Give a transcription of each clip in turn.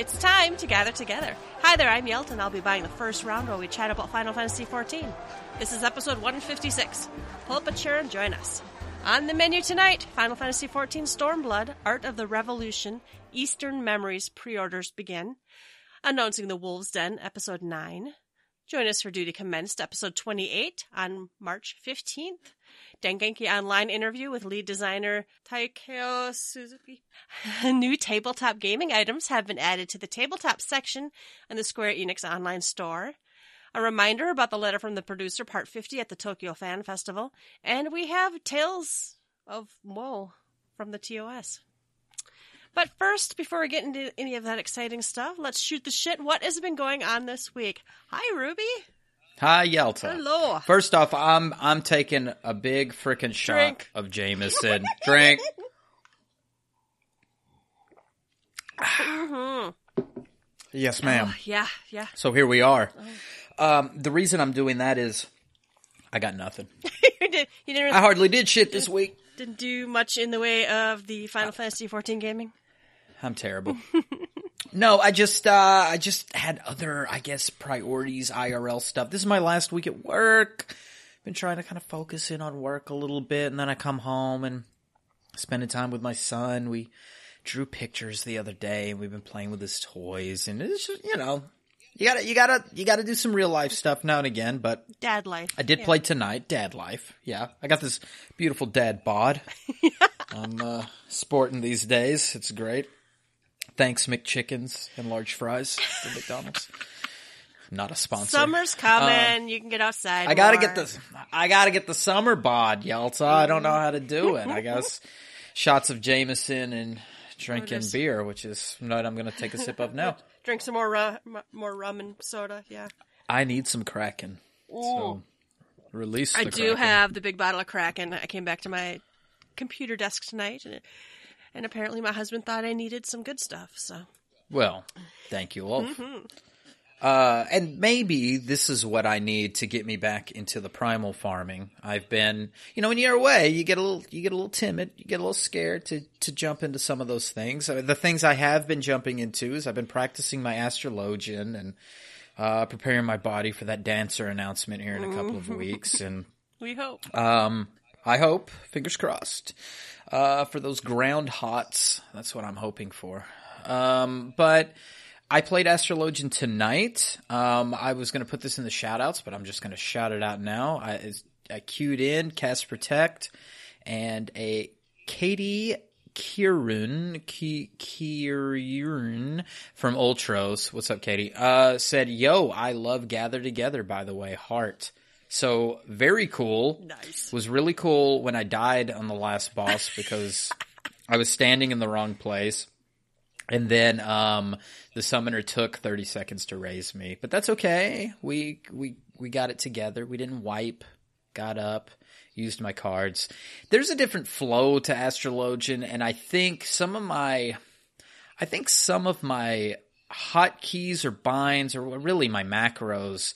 it's time to gather together. Hi there, I'm Yelt, and I'll be buying the first round while we chat about Final Fantasy XIV. This is episode 156. Pull up a chair and join us. On the menu tonight, Final Fantasy XIV Stormblood, Art of the Revolution, Eastern Memories pre-orders begin. Announcing the Wolves Den, episode 9. Join us for Duty Commenced, episode 28 on March 15th. Dengeki Online interview with lead designer Takeo Suzuki. New tabletop gaming items have been added to the tabletop section in the Square Enix online store. A reminder about the letter from the producer, part 50 at the Tokyo Fan Festival. And we have Tales of Woe from the TOS. But first, before we get into any of that exciting stuff, let's shoot the shit. What has been going on this week? Hi, Ruby. Hi, Yelta. Hello. First off, I'm I'm taking a big freaking shot Drink. of Jameson. Drink. Yes, ma'am. Oh, yeah, yeah. So here we are. Um, the reason I'm doing that is I got nothing. you, did, you didn't, I hardly did shit this week. didn't do much in the way of the Final Fantasy XIV gaming. I'm terrible. no, I just uh I just had other, I guess, priorities, IRL stuff. This is my last week at work. Been trying to kind of focus in on work a little bit, and then I come home and spending time with my son. We drew pictures the other day, and we've been playing with his toys, and it's just, you know, you gotta you gotta you gotta do some real life stuff now and again. But Dad life. I did Yeah. play tonight, Dad Life. Yeah, I got this beautiful dad bod. I'm uh, sporting these days. It's great. Thanks, McChickens and large fries from McDonald's. Not a sponsor. Summer's uh, coming. you can get outside. I gotta more. get the I gotta get the summer bod, Yelta. I don't know how to do it. I guess shots of Jameson and drinking just- beer, which is what I'm gonna take a sip of now. Drink some more rum, more rum and soda. Yeah. I need some Kraken. So release. I do Kraken. have the big bottle of Kraken. I came back to my computer desk tonight, and, and apparently my husband thought I needed some good stuff. So Well, thank you, all. Mm-hmm. Uh, and maybe this is what I need to get me back into the primal farming. I've been, you know, when you're away, you get a little, you get a little timid, you get a little scared to, to jump into some of those things. Uh, the things I have been jumping into is I've been practicing my astrologian and, uh, preparing my body for that dancer announcement here in a couple of weeks. And, we hope. um, I hope, fingers crossed, uh, for those ground hots. That's what I'm hoping for. Um, but I played Astrologian tonight. Um, I was going to put this in the shout outs, but I'm just going to shout it out now. I, I queued in Cast Protect and a Katie Kieran, Ki- Kieran from Ultros. What's up, Katie? Uh, said, yo, I love Gather Together, by the way, heart. So very cool. Nice. Was really cool when I died on the last boss because I was standing in the wrong place. And then um, the summoner took 30 seconds to raise me, but that's okay. We we we got it together. We didn't wipe. Got up, used my cards. There's a different flow to Astrologian, and I think some of my, I think some of my hotkeys or binds or really my macros,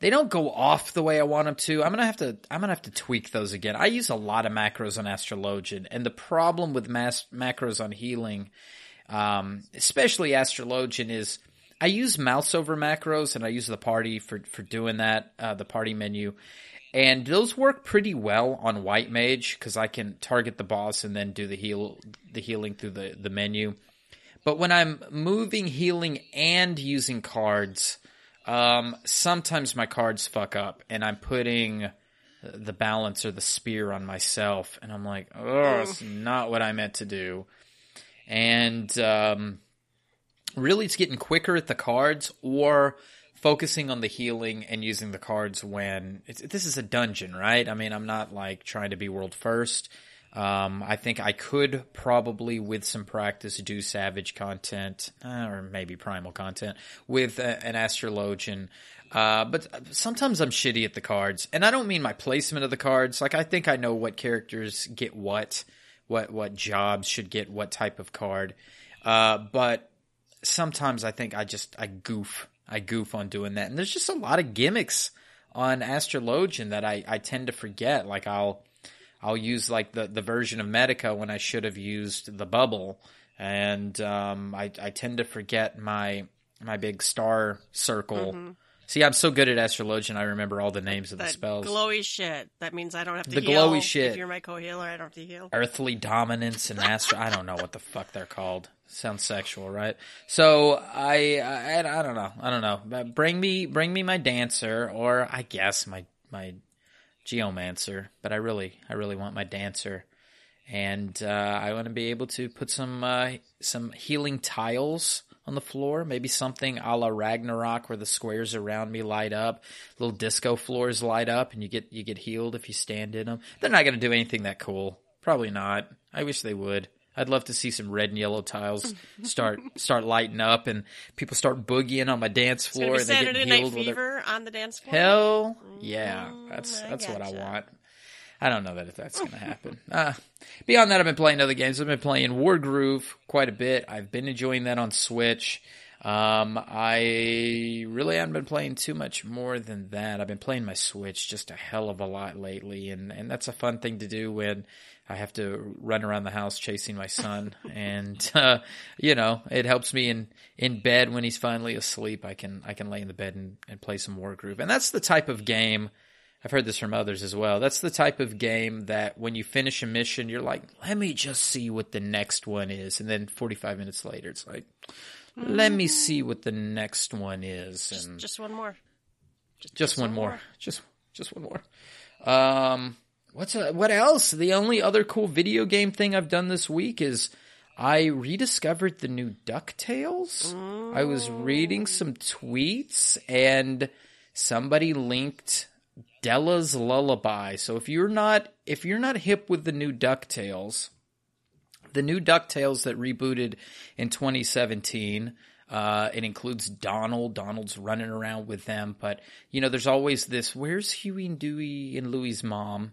they don't go off the way I want them to. I'm gonna have to. I'm gonna have to tweak those again. I use a lot of macros on Astrologian, and the problem with mas- macros on healing um, especially Astrologian, is I use mouse over macros and I use the party for, for doing that, uh, the party menu. And those work pretty well on White Mage because I can target the boss and then do the heal, the healing through the, the menu. But when I'm moving, healing, and using cards, um, sometimes my cards fuck up and I'm putting the balance or the spear on myself and I'm like, oh, it's not what I meant to do. And um, really it's getting quicker at the cards or focusing on the healing and using the cards when it's, this is a dungeon right? I mean i'm not like trying to be world first um, i think i could probably with some practice do savage content uh, or maybe primal content with a, an astrologian uh, but sometimes I'm shitty at the cards, and I don't mean my placement of the cards. Like I think I know what characters get what, what what jobs should get what type of card. Uh, but sometimes I think I just I goof I goof on doing that, and there's just a lot of gimmicks on Astrologian that I I tend to forget. Like I'll I'll use like the the version of Medica when I should have used the bubble. and um, I I tend to forget my my big star circle. See, I'm so good at astrologian. I remember all the names of the That spells. glowy shit. That means I don't have to The heal. glowy shit. If you're my co-healer, I don't have to heal. earthly dominance and astro. I don't know what the fuck they're called. Sounds sexual, right? So I, I, I don't know. I don't know. But bring me, bring me my dancer, or I guess my my geomancer. But I really, I really want my dancer, and uh, I want to be able to put some uh, some healing tiles on the floor. Maybe something a la Ragnarok, where the squares around me light up, little disco floors light up, and you get you get healed if you stand in them. They're not going to do anything that cool. Probably not. I wish they would. I'd love to see some red and yellow tiles start start lighting up and people start boogieing on my dance floor and they get Saturday Night healed their Fever on the dance floor. Hell yeah, that's I that's what I want. I don't know that if that's going to happen. Uh, beyond that, I've been playing other games. I've been playing Wargroove quite a bit. I've been enjoying that on Switch. Um, I really haven't been playing too much more than that. I've been playing my Switch just a hell of a lot lately, and and that's a fun thing to do when I have to run around the house chasing my son, and uh, you know it helps me in in bed when he's finally asleep. I can I can lay in the bed and, and play some Wargroove, and that's the type of game. I've heard this from others as well. That's the type of game that when you finish a mission, you're like, let me just see what the next one is. And then 45 minutes later, it's like, let me see what the next one is. And Just one more. just one more. Just just one more. Um, what's a, what else? The only other cool video game thing I've done this week is I rediscovered the new Ducktales. I was reading some tweets and somebody linked Della's Lullaby. So if you're not if you're not hip with the new Ducktales, the new DuckTales that rebooted in 2017. Uh, it includes Donald. Donald's running around with them, but you know, there's always this. Where's Huey and Dewey and Louie's mom?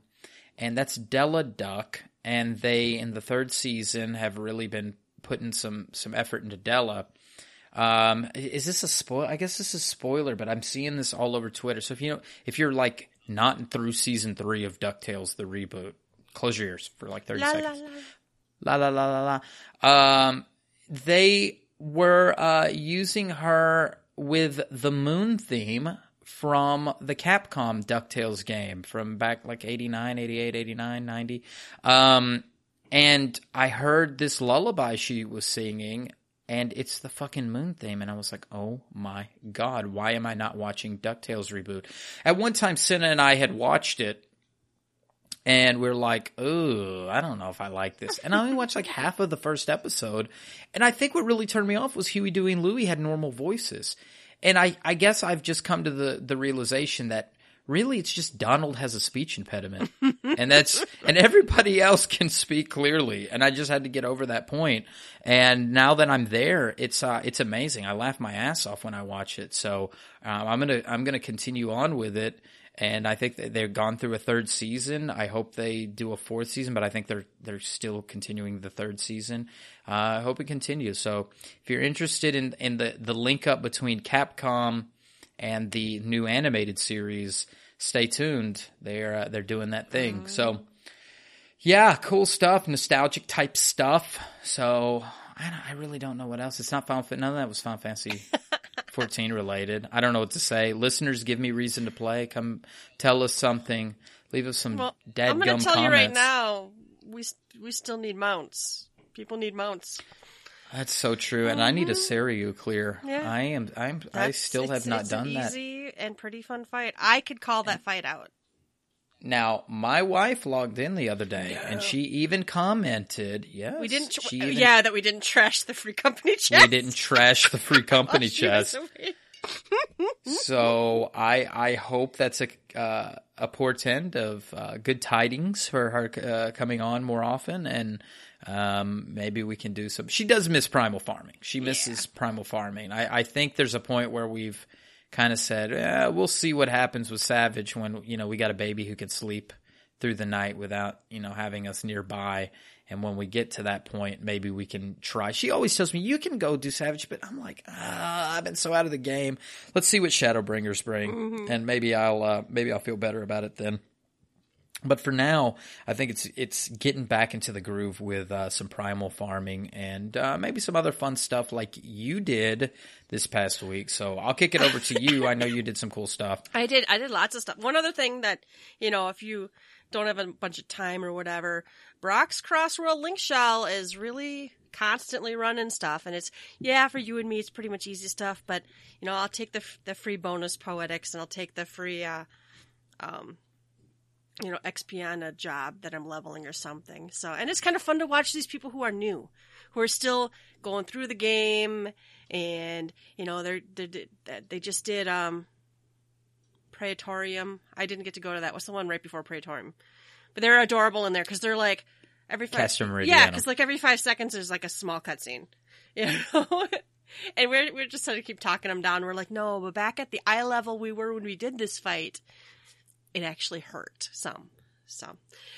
And that's Della Duck. And they, in the third season, have really been putting some some effort into Della. Um, is this a spoil? I guess this is spoiler, but I'm seeing this all over Twitter. So if you know, if you're like not through season three of Ducktales, the reboot, close your ears for like 30 La la seconds la. la la la la la. Um, they were uh, using her with the moon theme from the Capcom DuckTales game from back like 89, 88, 89, 90. Um, and I heard this lullaby she was singing and it's the fucking moon theme and I was like, "Oh my god, why am I not watching DuckTales reboot?" At one time Senna and I had watched it and we're like, "Oh, I don't know if I like this." And I only watched like half of the first episode, and I think what really turned me off was Huey, Dewey, and Louie had normal voices, and I, I guess I've just come to the the realization that really it's just Donald has a speech impediment, and that's and everybody else can speak clearly, and I just had to get over that point. And now that I'm there, it's uh, it's amazing. I laugh my ass off when I watch it, so um, I'm gonna I'm gonna continue on with it and I think they've gone through a third season. I hope they do a fourth season, but I think they're they're still continuing the third season. Uh, I hope it continues. So if you're interested in in the the link up between Capcom and the new animated series, stay tuned. They're uh, they're doing that thing. So yeah, cool stuff, nostalgic type stuff. So I, don't, I really don't know what else. It's not Final Fantasy. None of that was Final Fantasy 14 related. I don't know what to say. Listeners, give me reason to play. Come tell us something. Leave us some Well, dadgum I'm going to comments. tell you right now, we we still need mounts. People need mounts. That's so true, and I need a Seiryu clear. Mm-hmm. Yeah. I am. I'm. I still have not done an that. Easy and pretty fun fight. I could call that fight out. Now, my wife logged in the other day, and she even commented. Yes, We didn't. Tr- She even, yeah, that we didn't trash the free company chest. we didn't trash the free company was chest. so I I hope that's a uh, a portend of uh, good tidings for her uh, coming on more often, and um, maybe we can do some. She does miss primal farming. She misses primal farming. I, I think there's a point where we've kind of said, eh, we'll see what happens with Savage when you know we got a baby who can sleep through the night without you know having us nearby. And when we get to that point, maybe we can try. She always tells me, you can go do Savage, but I'm like, ah, I've been so out of the game. Let's see what Shadowbringers bring. And maybe I'll, uh, maybe I'll feel better about it then. But for now, I think it's it's getting back into the groove with uh, some primal farming and uh, maybe some other fun stuff like you did this past week. So I'll kick it over to you. I know you did some cool stuff. I did. I did lots of stuff. One other thing that you know, if you don't have a bunch of time or whatever, Brock's Crossworld Link Shell is really constantly running stuff, and it's yeah for you and me, it's pretty much easy stuff. But you know, I'll take the the free bonus poetics, and I'll take the free. Uh, um, you know, XP on a job that I'm leveling or something. So, and it's kind of fun to watch these people who are new, who are still going through the game, and you know, they're, they're they just did um, Praetorium. I didn't get to go to that. What's the one right before Praetorium? But they're adorable in there because they're like every five, yeah, because like every five seconds there's like a small cutscene, you know. and we're we're just trying to keep talking them down. We're like, no, but back at the eye level we were when we did this fight it actually hurt some. So,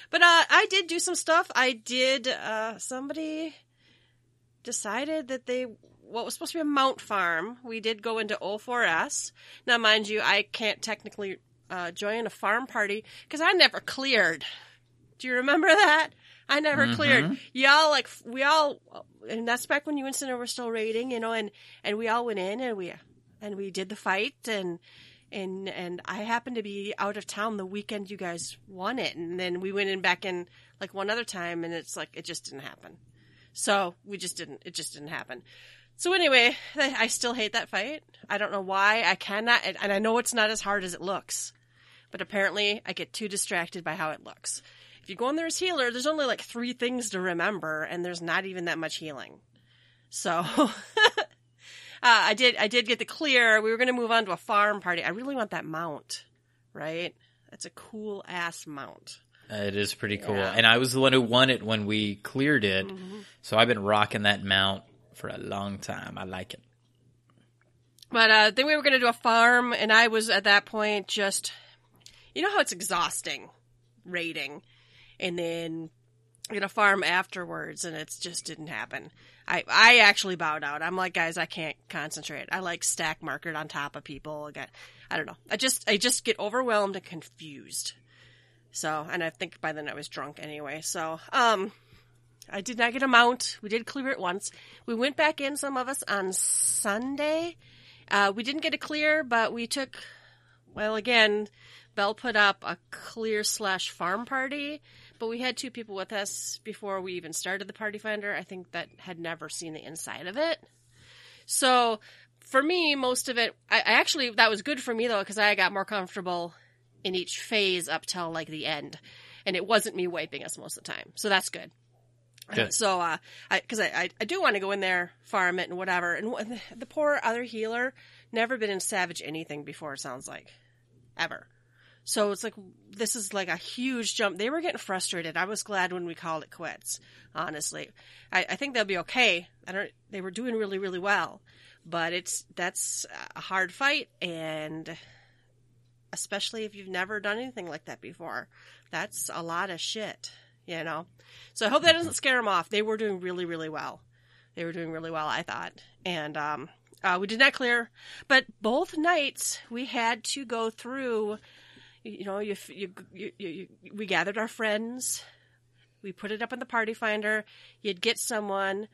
but uh, I did do some stuff. I did. Uh, somebody decided that they what was supposed to be a mount farm. We did go into O4S. Now, mind you, I can't technically uh, join a farm party because I never cleared. Do you remember that? I never mm-hmm. cleared. Y'all like we all, and that's back when you and Cinder were still raiding, you know, and and we all went in and we and we did the fight and and and I happened to be out of town the weekend you guys won it, and then we went in back in like one other time, and it's like it just didn't happen. So we just didn't. It just didn't happen. So anyway, I still hate that fight. I don't know why. I cannot, and I know it's not as hard as it looks, but apparently I get too distracted by how it looks. If you go in there as healer, there's only like three things to remember, and there's not even that much healing. So I did. I did get the clear. We were going to move on to a farm party. I really want that mount. Right? That's a cool ass mount. it is pretty cool. Yeah. And I was the one who won it when we cleared it. Mm-hmm. So I've been rocking that mount for a long time. I like it. But uh, then we were going to do a farm, and I was at that point just, you know how it's exhausting raiding, and then get a farm afterwards, and it just didn't happen. I I actually bowed out. I'm like, guys, I can't concentrate. I like stack marker on top of people. Again, I don't know. I just I just get overwhelmed and confused. So, and I think by then I was drunk anyway. So, um, I did not get a mount. We did clear it once. We went back in, some of us, on Sunday. Uh, we didn't get a clear, but we took, well, again, Bell put up a clear slash farm party but we had two people with us before we even started the Party Finder, I think that had never seen the inside of it. So for me, most of it, I, I actually, that was good for me though, because I got more comfortable in each phase up till like the end. And it wasn't me wiping us most of the time. So that's good. good. Uh, so, uh, I, cause I, I, I do want to go in there, farm it and whatever. And the, the poor other healer, never been in Savage anything before, it sounds like. Ever. So it's like this is like a huge jump. They were getting frustrated. I was glad when we called it quits. Honestly, I, I think they'll be okay. I don't. They were doing really really well, but it's that's a hard fight, and especially if you've never done anything like that before, that's a lot of shit. You know. So I hope that doesn't scare them off. They were doing really really well. They were doing really well, I thought, and um, uh, we did not clear, but both nights we had to go through you know, you, you, you, you, we gathered our friends. We put it up in the party finder. You'd get someone.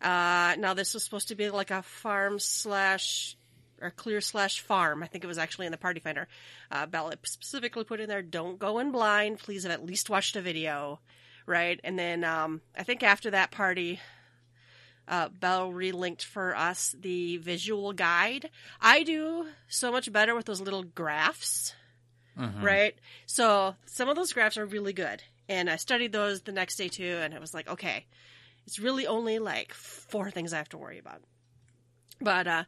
Uh, now this was supposed to be like a farm slash or clear slash farm. I think it was actually in the party finder. Uh, Bella specifically put in there, don't go in blind. Please have at least watched a video. Right. And then, um, I think after that party, uh, Bell relinked for us the visual guide. I do so much better with those little graphs mm-hmm. right? So some of those graphs are really good. And I studied those the next day too, and it was like, okay, it's really only like four things I have to worry about. But, uh,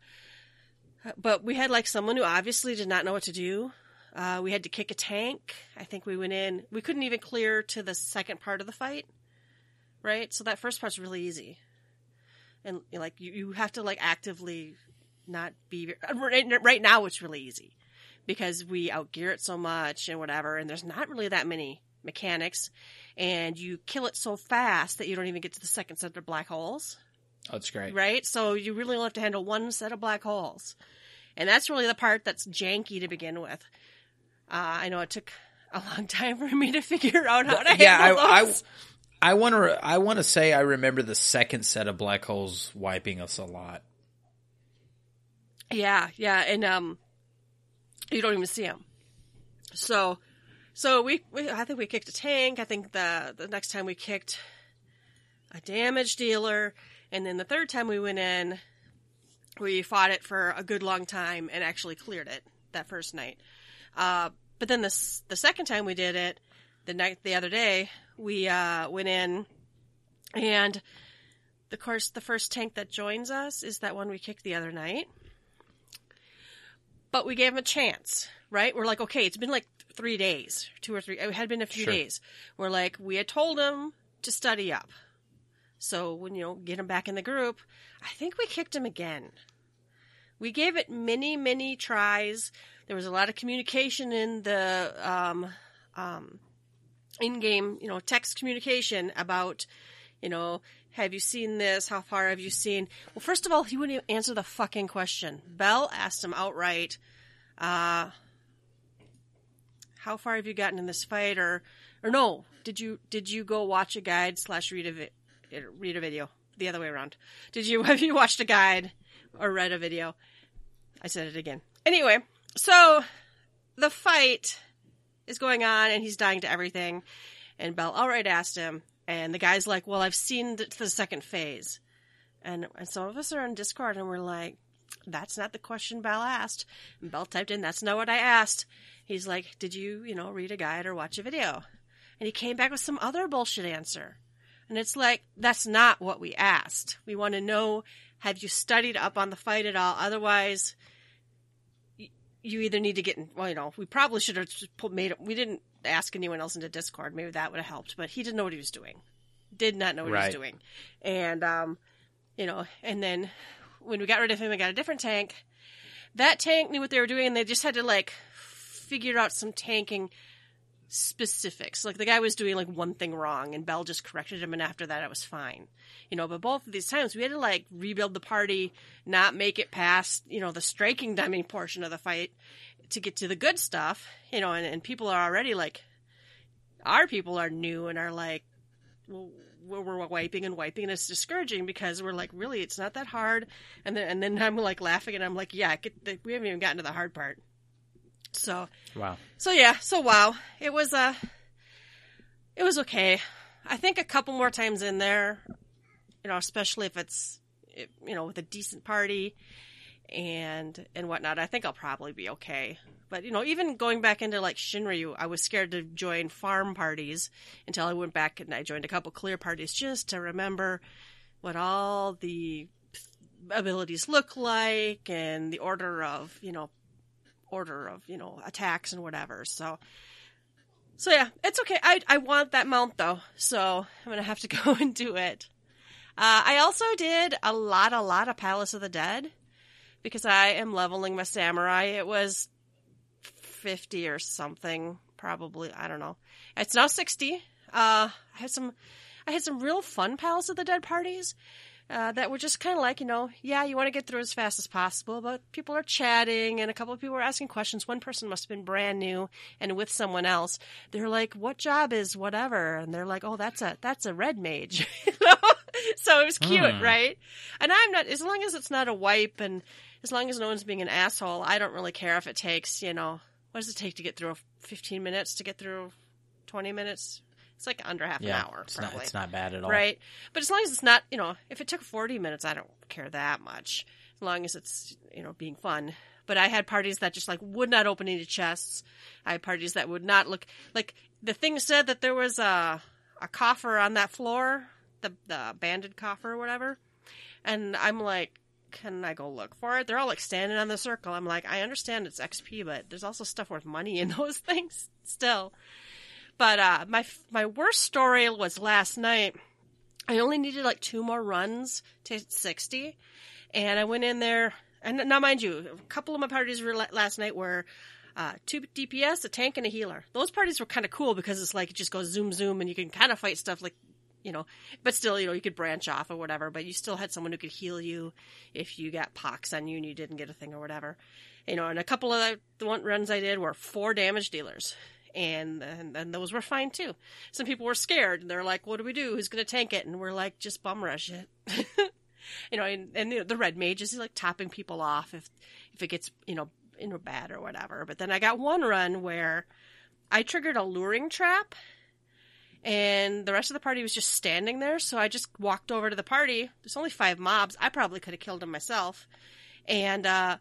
but we had like someone who obviously did not know what to do. Uh, we had to kick a tank. I think we went in. We couldn't even clear to the second part of the fight, right? So that first part's really easy, and like you, you have to like actively not be right, right now. It's really easy because we outgear it so much and whatever, and there's not really that many mechanics, and you kill it so fast that you don't even get to the second set of black holes. Oh, that's great. Right? So you really only have to handle one set of black holes. And that's really the part that's janky to begin with. Uh, I know it took a long time for me to figure out how to yeah, handle I, I, those. I want to. I want to say I remember the second set of black holes wiping us a lot. Yeah, yeah, and um, you don't even see them. So, so we, we, I think we kicked a tank. I think the the next time we kicked a damage dealer, and then the third time we went in, we fought it for a good long time and actually cleared it that first night. Uh, but then the the second time we did it, the night the other day, we uh, went in, and of course the first tank that joins us is that one we kicked the other night but we gave him a chance, right? We're like, okay, it's been like three days, two or three. It had been a few Sure. days. We're like, we had told him to study up. So when you know, get him back in the group, I think we kicked him again. We gave it many, many tries. There was a lot of communication in the um, um, in-game, you know, text communication about, you know, have you seen this? How far have you seen? Well, first of all, he wouldn't even answer the fucking question. Bell asked him outright, uh, how far have you gotten in this fight? Or, or no, did you, did you go watch a guide slash read a, vi- read a video? The other way around. Did you, have you watched a guide or read a video? I said it again. Anyway, so the fight is going on and he's dying to everything. And Bell outright asked him, and the guy's like, "Well, I've seen the, the second phase," and, and some of us are on Discord, and we're like, "That's not the question Bell asked." And Bell typed in, "That's not what I asked." He's like, "Did you, you know, read a guide or watch a video?" And he came back with some other bullshit answer, and it's like, "That's not what we asked. We want to know: Have you studied up on the fight at all? Otherwise." You either need to get in. Well, you know, we probably should have made it. We didn't ask anyone else into Discord. Maybe that would have helped. But he didn't know what he was doing. Did not know what he was doing. And um, you know, and then when we got rid of him, we got a different tank. That tank knew what they were doing, and they just had to like figure out some tanking specifics. Like the guy was doing like one thing wrong, and Bell just corrected him, and after that, it was fine. You know, but both of these times we had to like rebuild the party, not make it past you know the striking dummy portion of the fight to get to the good stuff. You know, and, and people are already like, our people are new and are like, well, we're wiping and wiping, and it's discouraging because we're like, really, it's not that hard. And then and then I'm like laughing, and I'm like, yeah, get the, we haven't even gotten to the hard part. So Wow. so yeah, so wow, it was uh it was okay. I think a couple more times in there, you know, especially if it's you know with a decent party and and whatnot. I think I'll probably be okay. But you know, even going back into like Shinryu, I was scared to join farm parties until I went back and I joined a couple clear parties just to remember what all the abilities look like and the order of you know order of you know attacks and whatever. So, so yeah, it's okay. I I want that mount though, so I'm gonna have to go and do it. Uh, I also did a lot, a lot of Palace of the Dead because I am leveling my samurai. It was fifty or something, probably. I don't know. It's now sixty. Uh, I had some, I had some real fun pals at the Dead parties uh, that were just kind of like, you know, yeah, you want to get through as fast as possible, but people are chatting and a couple of people were asking questions. One person must have been brand new and with someone else. They're like, what job is whatever? And they're like, oh, that's a, that's a red mage. You know? so it was cute, Hmm. right? And I'm not, as long as it's not a wipe and as long as no one's being an asshole, I don't really care if it takes, you know, what does it take to get through 15 minutes to get through 20 minutes? It's like under half Yeah. an hour, it's probably. not. It's not bad at all. Right. But as long as it's not, you know, if it took 40 minutes, I don't care that much. As long as it's, you know, being fun. But I had parties that just like would not open any chests. I had parties that would not look like the thing said that there was a a coffer on that floor, the the banded coffer or whatever. And I'm like, can I go look for it? They're all like standing on the circle. I'm like, I understand it's XP, but there's also stuff worth money in those things still. But uh, my my worst story was last night. I only needed like two more runs to hit 60. And I went in there. And now, mind you, a couple of my parties were last night were uh, two DPS, a tank, and a healer. Those parties were kind of cool because it's like it just goes zoom, zoom, and you can kind of fight stuff like, you know, but still, you know, you could branch off or whatever, but you still had someone who could heal you if you got pox on you and you didn't get a thing or whatever. You know, and a couple of the runs I did were four damage dealers. and, and and those were fine too. Some people were scared, and they're like, "What do we do? Who's going to tank it?" And we're like, "Just bum rush it." you know, and, and you know, the red mage is like topping people off if if it gets you know you know bad or whatever. But then I got one run where I triggered a luring trap, and the rest of the party was just standing there. So I just walked over to the party. There's only five mobs. I probably could have killed them myself, and uh,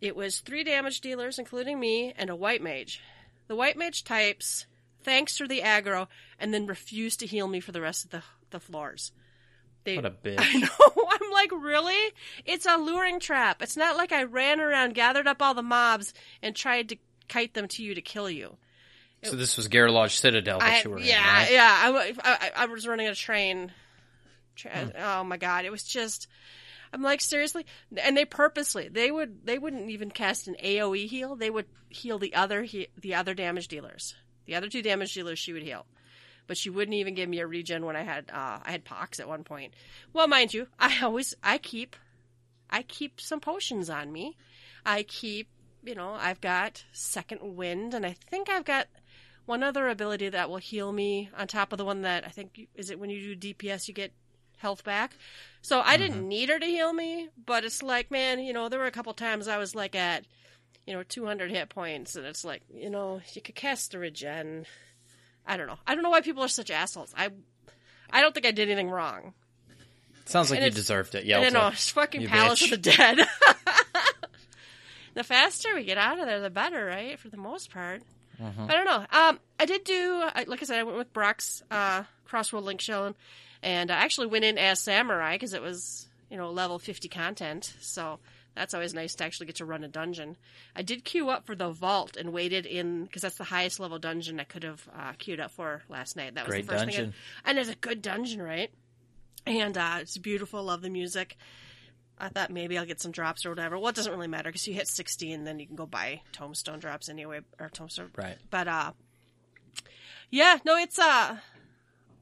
it was three damage dealers, including me, and a white mage. The white mage types thanks for the aggro, and then refused to heal me for the rest of the the floors. They, What a bitch. I know. I'm like, really? It's a luring trap. It's not like I ran around, gathered up all the mobs, and tried to kite them to you to kill you. So this was Garloge Citadel that I, you were in, yeah, right? yeah. I, I, I was running a train. Tra- Hmm. Oh my god, it was just. I'm like seriously, and they purposely they would they wouldn't even cast an AOE heal. They would heal the other he, the other damage dealers. The other two damage dealers she would heal, but she wouldn't even give me a regen when I had uh, I had pox at one point. Well, mind you, I always I keep I keep some potions on me. I keep you know I've got second wind, and I think I've got one other ability that will heal me on top of the one that I think is it when you do DPS you get health back. So I didn't mm-hmm. need her to heal me, but it's like, man, you know, there were a couple times I was like at, you know, 200 hit points, and it's like, you know, you could cast a regen. I don't know. I don't know why people are such assholes. I, I don't think I did anything wrong. Sounds like And you deserved it, I don't know. It's fucking Palace bitch. of the Dead. the faster we get out of there, the better, right? For the most part. Mm-hmm. I don't know. Um, I did do, like I said, I went with Brock's uh, Crossworld Link Shell, and I actually went in as Samurai because it was, you know, level 50 content. So that's always nice to actually get to run a dungeon. I did queue up for the Vault and waited in, because that's the highest level dungeon I could have uh, queued up for last night. That was Great the first dungeon. thing. I, and it's a good dungeon, right? And uh, it's beautiful. Love the music. I thought maybe I'll get some drops or whatever. Well, it doesn't really matter because you hit 60 and then you can go buy tomestone drops anyway, or tomestone. Right. But, uh, yeah, no, it's, uh,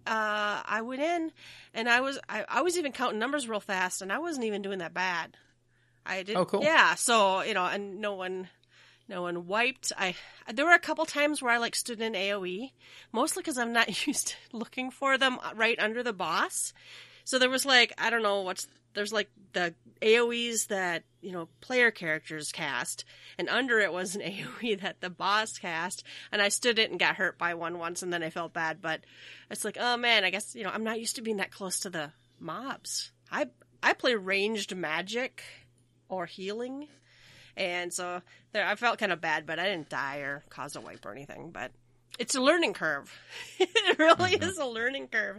uh, I went in and I was, I, I was even counting numbers real fast and I wasn't even doing that bad. I did. Oh, cool. Yeah. So, you know, and no one, no one wiped. I, there were a couple times where I like stood in AoE, mostly because I'm not used to looking for them right under the boss. So there was like, I don't know what's, there's like the AoEs that, you know, player characters cast, and under it was an AoE that the boss cast, and I stood it and got hurt by one once, and then I felt bad, but it's like, oh man, I guess, you know, I'm not used to being that close to the mobs. I, I play ranged magic or healing, and so there, I felt kind of bad, but I didn't die or cause a wipe or anything, but it's a learning curve. it really mm-hmm. is a learning curve.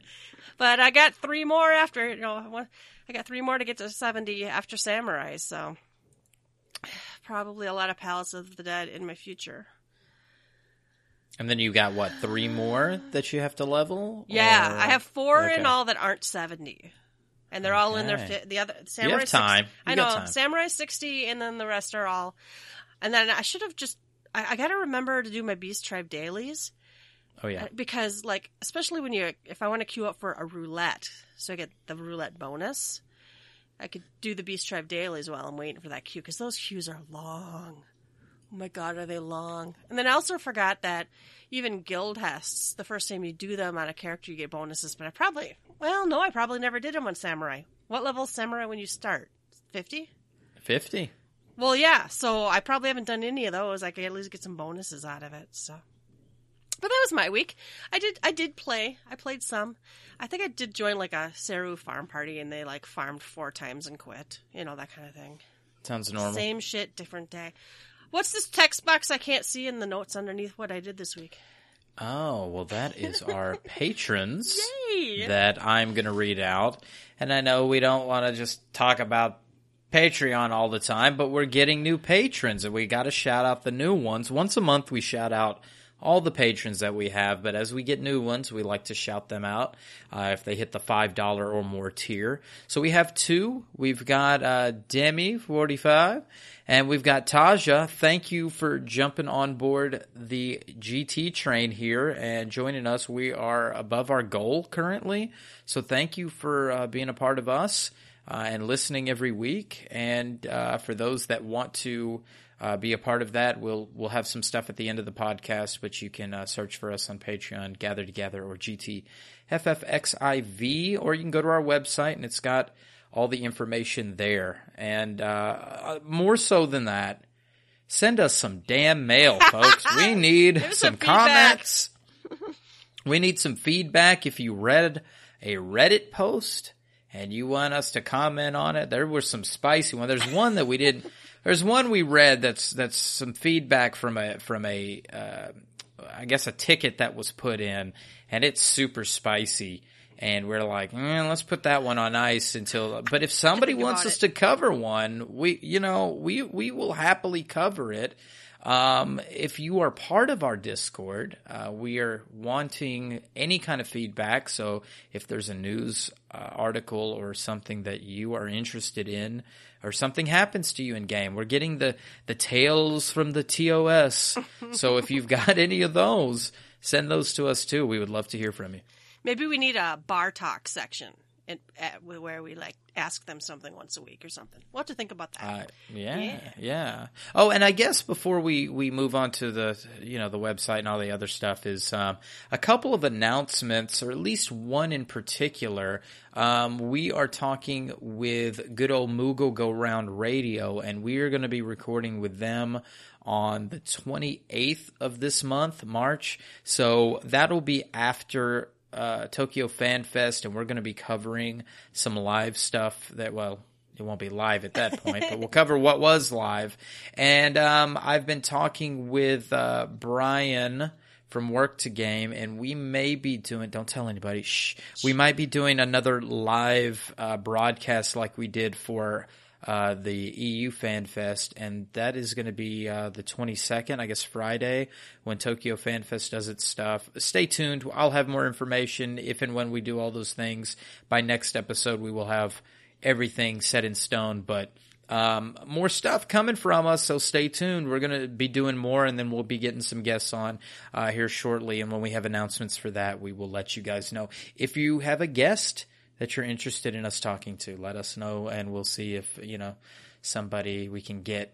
But I got three more after, you know, I got three more to get to 70 after Samurai, so probably a lot of Palace of the Dead in my future. And then you got what three more that you have to level? Yeah, Or- I have four in all that aren't 70. And they're all in their fi- the other Samurai six- time. You I know time. Samurai 60 and then the rest are all And then I should have just I, I got to remember to do my Beast Tribe dailies Oh yeah. Uh, because like especially when you if I want to queue up for a roulette, so I get the roulette bonus, I could do the Beast Tribe dailies while I'm waiting for that queue because those queues are long. Oh my god, are they long? And then I also forgot that even guild hests, the first time you do them on a character, you get bonuses. But I probably, well, no, I probably never did them on Samurai. What level Samurai when you start? Fifty. Fifty. Well, yeah. So I probably haven't done any of those. I could at least get some bonuses out of it. So, but that was my week. I did. I did play. I played some. I think I did join like a Seiryu farm party, and they like farmed four times and quit. You know that kind of thing. Sounds normal. Same shit, different day. What's this text box I can't see in the notes underneath what I did this week? Oh well, that is our patrons Yay! that I'm going to read out. And I know we don't want to just talk about Patreon all the time, but we're getting new patrons, and we got to shout out the new ones. Once a month, we shout out all the patrons that we have, but as we get new ones, we like to shout them out uh, if they hit the five dollar or more tier. So we have two. We've got uh, Demi forty five, and we've got Taja. Thank you for jumping on board the GT train here and joining us. We are above our goal currently, so thank you for uh, being a part of us uh, and listening every week. And uh, for those that want to uh, be a part of that. We'll we'll have some stuff at the end of the podcast, but you can uh, search for us on Patreon, Gather Together, or GTFFXIV, or you can go to our website and it's got all the information there. And uh, more so than that, send us some damn mail, folks. we need some, some comments. we need some feedback. If you read a Reddit post and you want us to comment on it, there were some spicy ones. There's one that we didn't. There's one we read that's that's some feedback from a from a uh, I guess a ticket that was put in, and it's super spicy. And we're like, mm, let's put that one on ice until. But if somebody wants us it. to cover one, we you know we we will happily cover it. Um, if you are part of our Discord, uh, we are wanting any kind of feedback. So if there's a news uh, article or something that you are interested in, or something happens to you in game, we're getting the the tales from the TOS. so if you've got any of those, send those to us too. We would love to hear from you. Maybe we need a bar talk section at, where we like ask them something once a week or something. We'll have to think about that. Uh, yeah, Yeah. yeah, Oh, and I guess before we, we move on to the you know the website and all the other stuff is um, a couple of announcements, or at least one in particular. Um, we are talking with good old Moogle Go Round Radio, and we are going to be recording with them on the 28th of this month, March. So that'll be after uh, Tokyo Fan Fest, and we're going to be covering some live stuff that, well, it won't be live at that point, but we'll cover what was live. And um, I've been talking with uh, Brian from Work to Game, and we may be doing, don't tell anybody, shh, we might be doing another live uh, broadcast like we did for uh, the EU Fan Fest, and that is going to be uh, the 22nd, I guess Friday, when Tokyo Fan Fest does its stuff. Stay tuned. I'll have more information if and when we do all those things. By next episode, we will have everything set in stone, but um, more stuff coming from us, so stay tuned. We're going to be doing more, and then we'll be getting some guests on uh, here shortly. And when we have announcements for that, we will let you guys know. If you have a guest that you're interested in us talking to, let us know, and we'll see if you know somebody we can get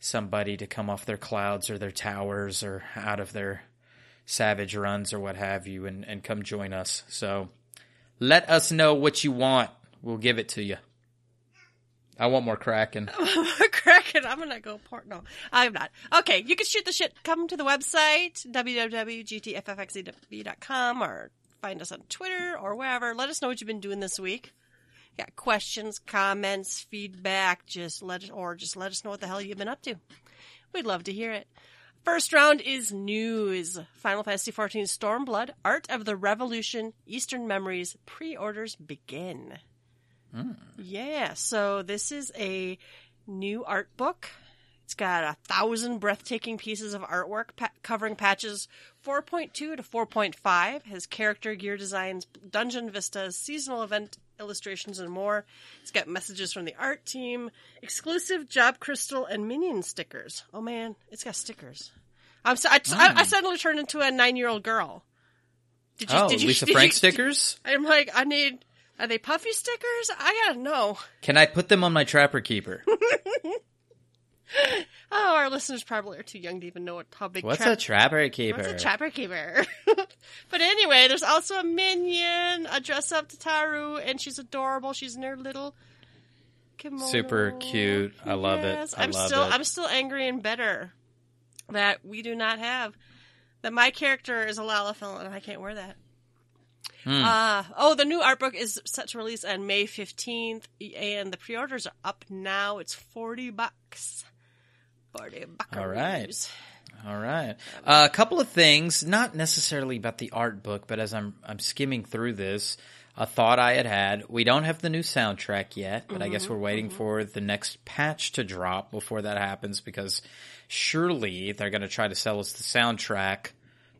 somebody to come off their clouds or their towers or out of their savage runs or what have you, and, and come join us. So let us know what you want. We'll give it to you. I want more Kraken. Kraken, I'm gonna go port. No, I'm not. Okay, you can shoot the shit. Come to the website www.gtffxiv.com or find us on Twitter or wherever. Let us know what you've been doing this week. Yeah, questions, comments, feedback. Just let us, or just let us know what the hell you've been up to. We'd love to hear it. First round is news. Final Fantasy XIV Stormblood, Art of the Revolution, Eastern Memories, pre-orders begin. Hmm. Yeah, so this is a new art book. It's got a thousand breathtaking pieces of artwork pa- covering patches 4.2 to 4.5, has character gear designs, dungeon vistas, seasonal event illustrations, and more. It's got messages from the art team, exclusive job crystal, and minion stickers. Oh man, it's got stickers. I'm so, I, I, I suddenly turned into a nine year old girl. Did Oh, Lisa did Frank stickers? I'm like, I need. Are they puffy stickers? I gotta know. Can I put them on my Trapper Keeper? Oh, our listeners probably are too young to even know what, how big. What's trap- a Trapper Keeper? What's a trapper keeper? but anyway, there's also a minion, a dress up Tataru, and she's adorable. She's in her little kimono. Super cute. I love it. Yes, I I'm love still, it. I'm still angry and bitter that we do not have that. My character is a Lalafell, and I can't wear that. Hmm. Uh, oh, the new art book is set to release on May 15th, and the pre-orders are up now. It's 40 bucks. 40 bucks. All right. All right. Uh, a couple of things, not necessarily about the art book, but as I'm I'm skimming through this, a thought I had had. We don't have the new soundtrack yet, but I guess we're waiting for the next patch to drop before that happens because surely they're going to try to sell us the soundtrack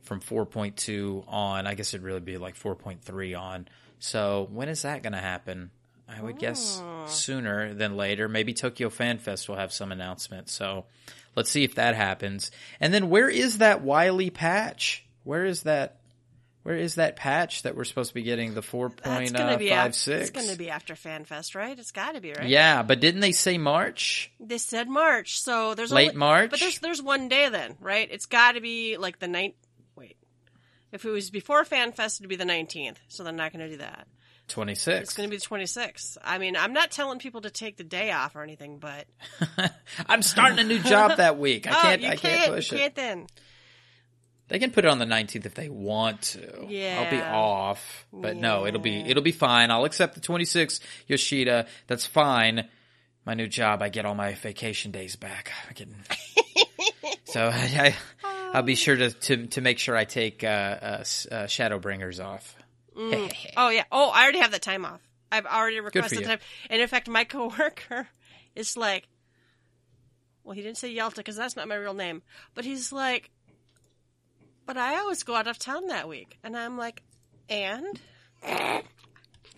from 4.2 on. I guess it'd really be like 4.3 on. So when is that going to happen? I would guess sooner than later. Maybe Tokyo Fan Fest will have some announcement. So let's see if that happens. And then where is that Wiley patch? Where is that? Where is that patch that we're supposed to be getting the four point uh, five six? It's going to be after FanFest, right? It's got to be right. Yeah, but didn't they say March? They said March, so there's Late only, March? but there's there's one day then, right? It's got to be like the ninth. Wait, if it was before FanFest, it'd be the nineteenth. So they're not going to do that. Twenty It's going to be the twenty sixth. I mean, I'm not telling people to take the day off or anything, but I'm starting a new job that week. I oh, can't. you I can't, can't push you it. can't then. They can put it on the 19th if they want to. Yeah. I'll be off, but no, it'll be it'll be fine. I'll accept the 26th Yoshida. That's fine. My new job, I get all my vacation days back. I'm getting so I, I, I'll be sure to, to to make sure I take uh, uh, uh, Shadowbringers off. Oh yeah. Oh, I already have that time off. I've already requested time, and in fact, my coworker is like, well, he didn't say Yalta because that's not my real name, but he's like, but I always go out of town that week, and I'm like, and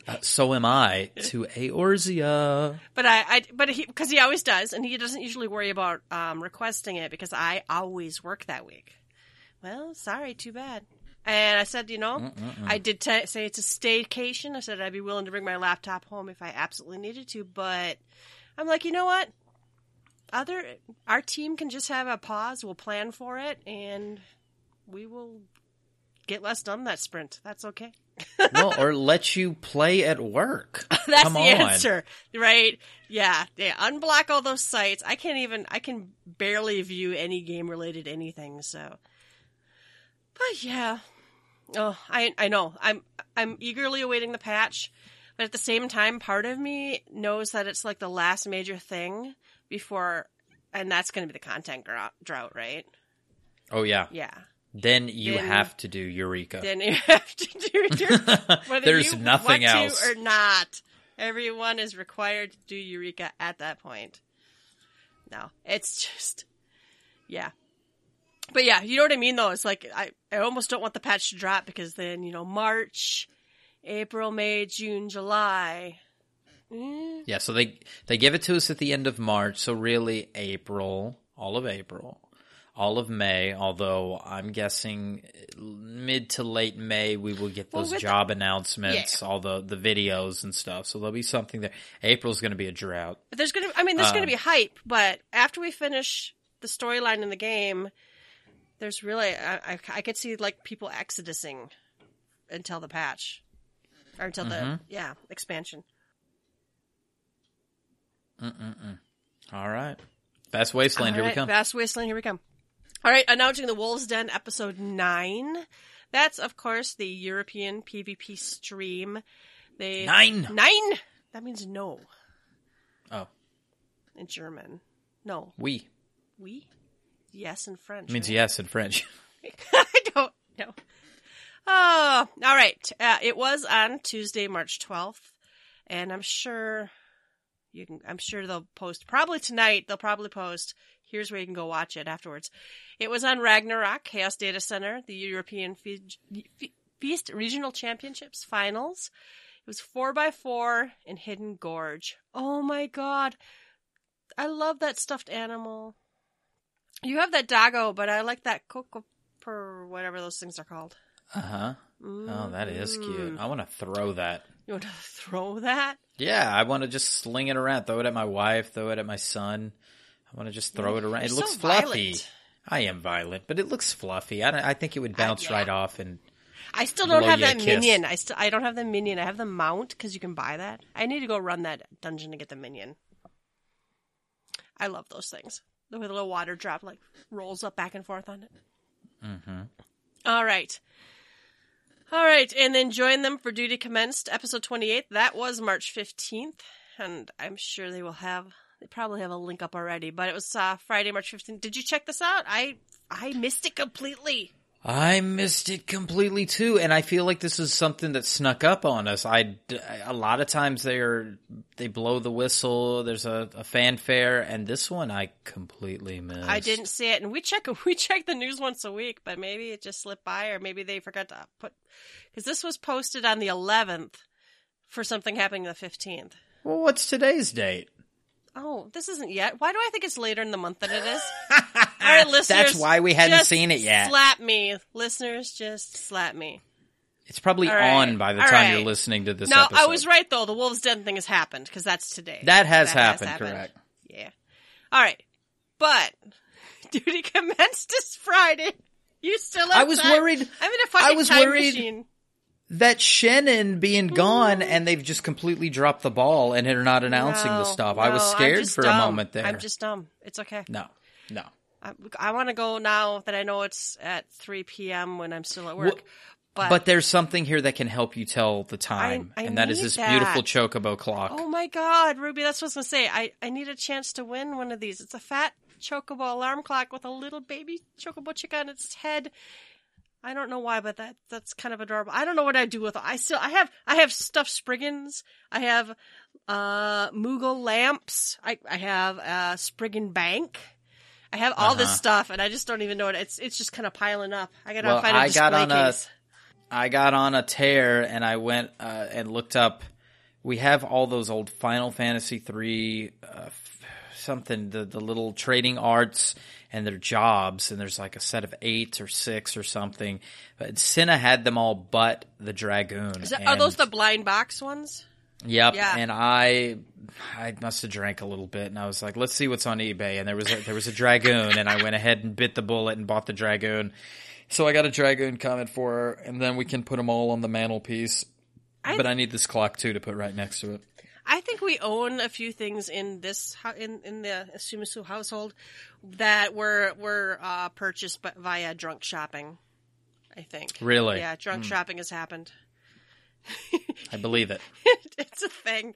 Uh, so am I to Eorzea. But I, I but he, because he always does, and he doesn't usually worry about um, requesting it because I always work that week. Well, sorry, too bad. And I said, you know, mm, mm, mm. I did t- say it's a staycation. I said I'd be willing to bring my laptop home if I absolutely needed to, but I'm like, you know what? Other our team can just have a pause. We'll plan for it, and we will get less done that sprint. That's okay. well, or let you play at work. That's Come the on. answer, right? Yeah, yeah. Unblock all those sites. I can't even. I can barely view any game related anything. So, but yeah. Oh, I I know. I'm I'm eagerly awaiting the patch, but at the same time, part of me knows that it's like the last major thing before, and that's going to be the content grou- drought, right? Oh yeah. Yeah. Then you Then- have to do Eureka. Then you have to do your whether There's you nothing want else. to or not. Everyone is required to do Eureka at that point. No, it's just, yeah. But yeah, you know what I mean though? It's like, I, I almost don't want the patch to drop because then, you know, March, April, May, June, July. Mm, Yeah, so they they give it to us at the end of March, so really April, all of April, all of May. Although I'm guessing mid to late May we will get those with job announcements, all the the videos and stuff. So there'll be something there. April's going to be a drought. But there's gonna, I mean, there's Uh. gonna be hype, but after we finish the storyline in the game, there's really, I, I, I could see like people exodusing until the patch. Or until the, Mm-hmm. yeah, expansion. All right, Fast Wasteland, here we come. Vast Wasteland, here we come. All right, announcing the Wolves Den episode 9. That's, of course, the European PvP stream. They Nine. Nine? That means no Oh, in German. No. we We? Yes in French. means right? yes in French. I don't know. Oh, all right. Uh, it was on Tuesday, March 12th, and I'm sure you can. I'm sure they'll post probably tonight. They'll probably post. Here's where you can go watch it afterwards. It was on Ragnarok Chaos Data Center, the European Fe- Fe- Feast Regional Championships finals. It was four by four in Hidden Gorge. Oh my god, I love that stuffed animal. You have that doggo, but I like that coco per whatever those things are called. Uh huh. Oh, that is cute. I want to throw that. You want to throw that? Yeah, I want to just sling it around, throw it at my wife, throw it at my son. I want to just throw it around. It looks so fluffy. violent. I am violent, but it looks fluffy. I, I think it would bounce yeah. right off. And I still don't have that minion. I still I don't have the minion. I have the mount because you can buy that. I need to go run that dungeon to get the minion. I love those things. The little water drop like rolls up back and forth on it. Mm-hmm. All right. All right, and then join them for Duty Commenced, episode 28. That was March 15th, and I'm sure they will have, they probably have a link up already, but it was uh, Friday, March 15th. Did you check this out? I I missed it completely. I missed it completely too. And I feel like this is something that snuck up on us. I a lot of times they're they blow the whistle. There's a, a fanfare, and this one I completely missed. I didn't see it, and we check we check the news once a week, but maybe it just slipped by, or maybe they forgot to put because this was posted on the 11th for something happening the 15th. Well, what's today's date? Oh, this isn't yet. Why do I think it's later in the month than it is? All right, listeners. That's why we hadn't just seen it yet. Slap me, listeners. Just slap me. It's probably right. on by the All time you're listening to this No, episode. I was right though. The Wolves Den thing has happened because that's today. That has happened, correct. Yeah. All right, but duty commenced this Friday. You still? I was outside? worried- I'm in a fucking I was time worried- machine. That Shannon being mm. gone and they've just completely dropped the ball and are not announcing the No, stuff. I was no, scared for a moment there. I'm just dumb. It's okay. no, no. I, I want to go now that I know it's at 3 p.m. when I'm still at work. Well, but, But there's something here that can help you tell the time, I and that is this that. beautiful chocobo clock. oh my god, Ruby, that's what I was gonna say. I I need a chance to win one of these. It's a fat chocobo alarm clock with a little baby chocobo chick on its head. I don't know why, but that that's kind of adorable. I don't know what I do with it. I still I have I have stuffed Spriggans. I have uh Moogle lamps. I I have uh Spriggan Bank. I have all this Uh-huh. stuff, and I just don't even know it. It's it's just kind of piling up. I gotta Well, find a I display got on a- case. I got on a tear and I went uh, and looked up. We have all those old Final Fantasy three uh, something the the little trading arts and their jobs, and there's like a set of eight or six or something. But Cinna had them all, but the dragoon. That, are those the blind box ones? Yep. Yeah. And I, I must have drank a little bit, and I was like, "Let's see what's on eBay." And there was a, there was a dragoon, and I went ahead and bit the bullet and bought the dragoon. So I got a dragoon comment for her, and then we can put them all on the mantelpiece. I- but I need this clock too to put right next to it. I think we own a few things in this in in the Sumisu household that were were uh, purchased by, via drunk shopping. I think. Really? Yeah, drunk shopping has happened. I believe it. it's a thing.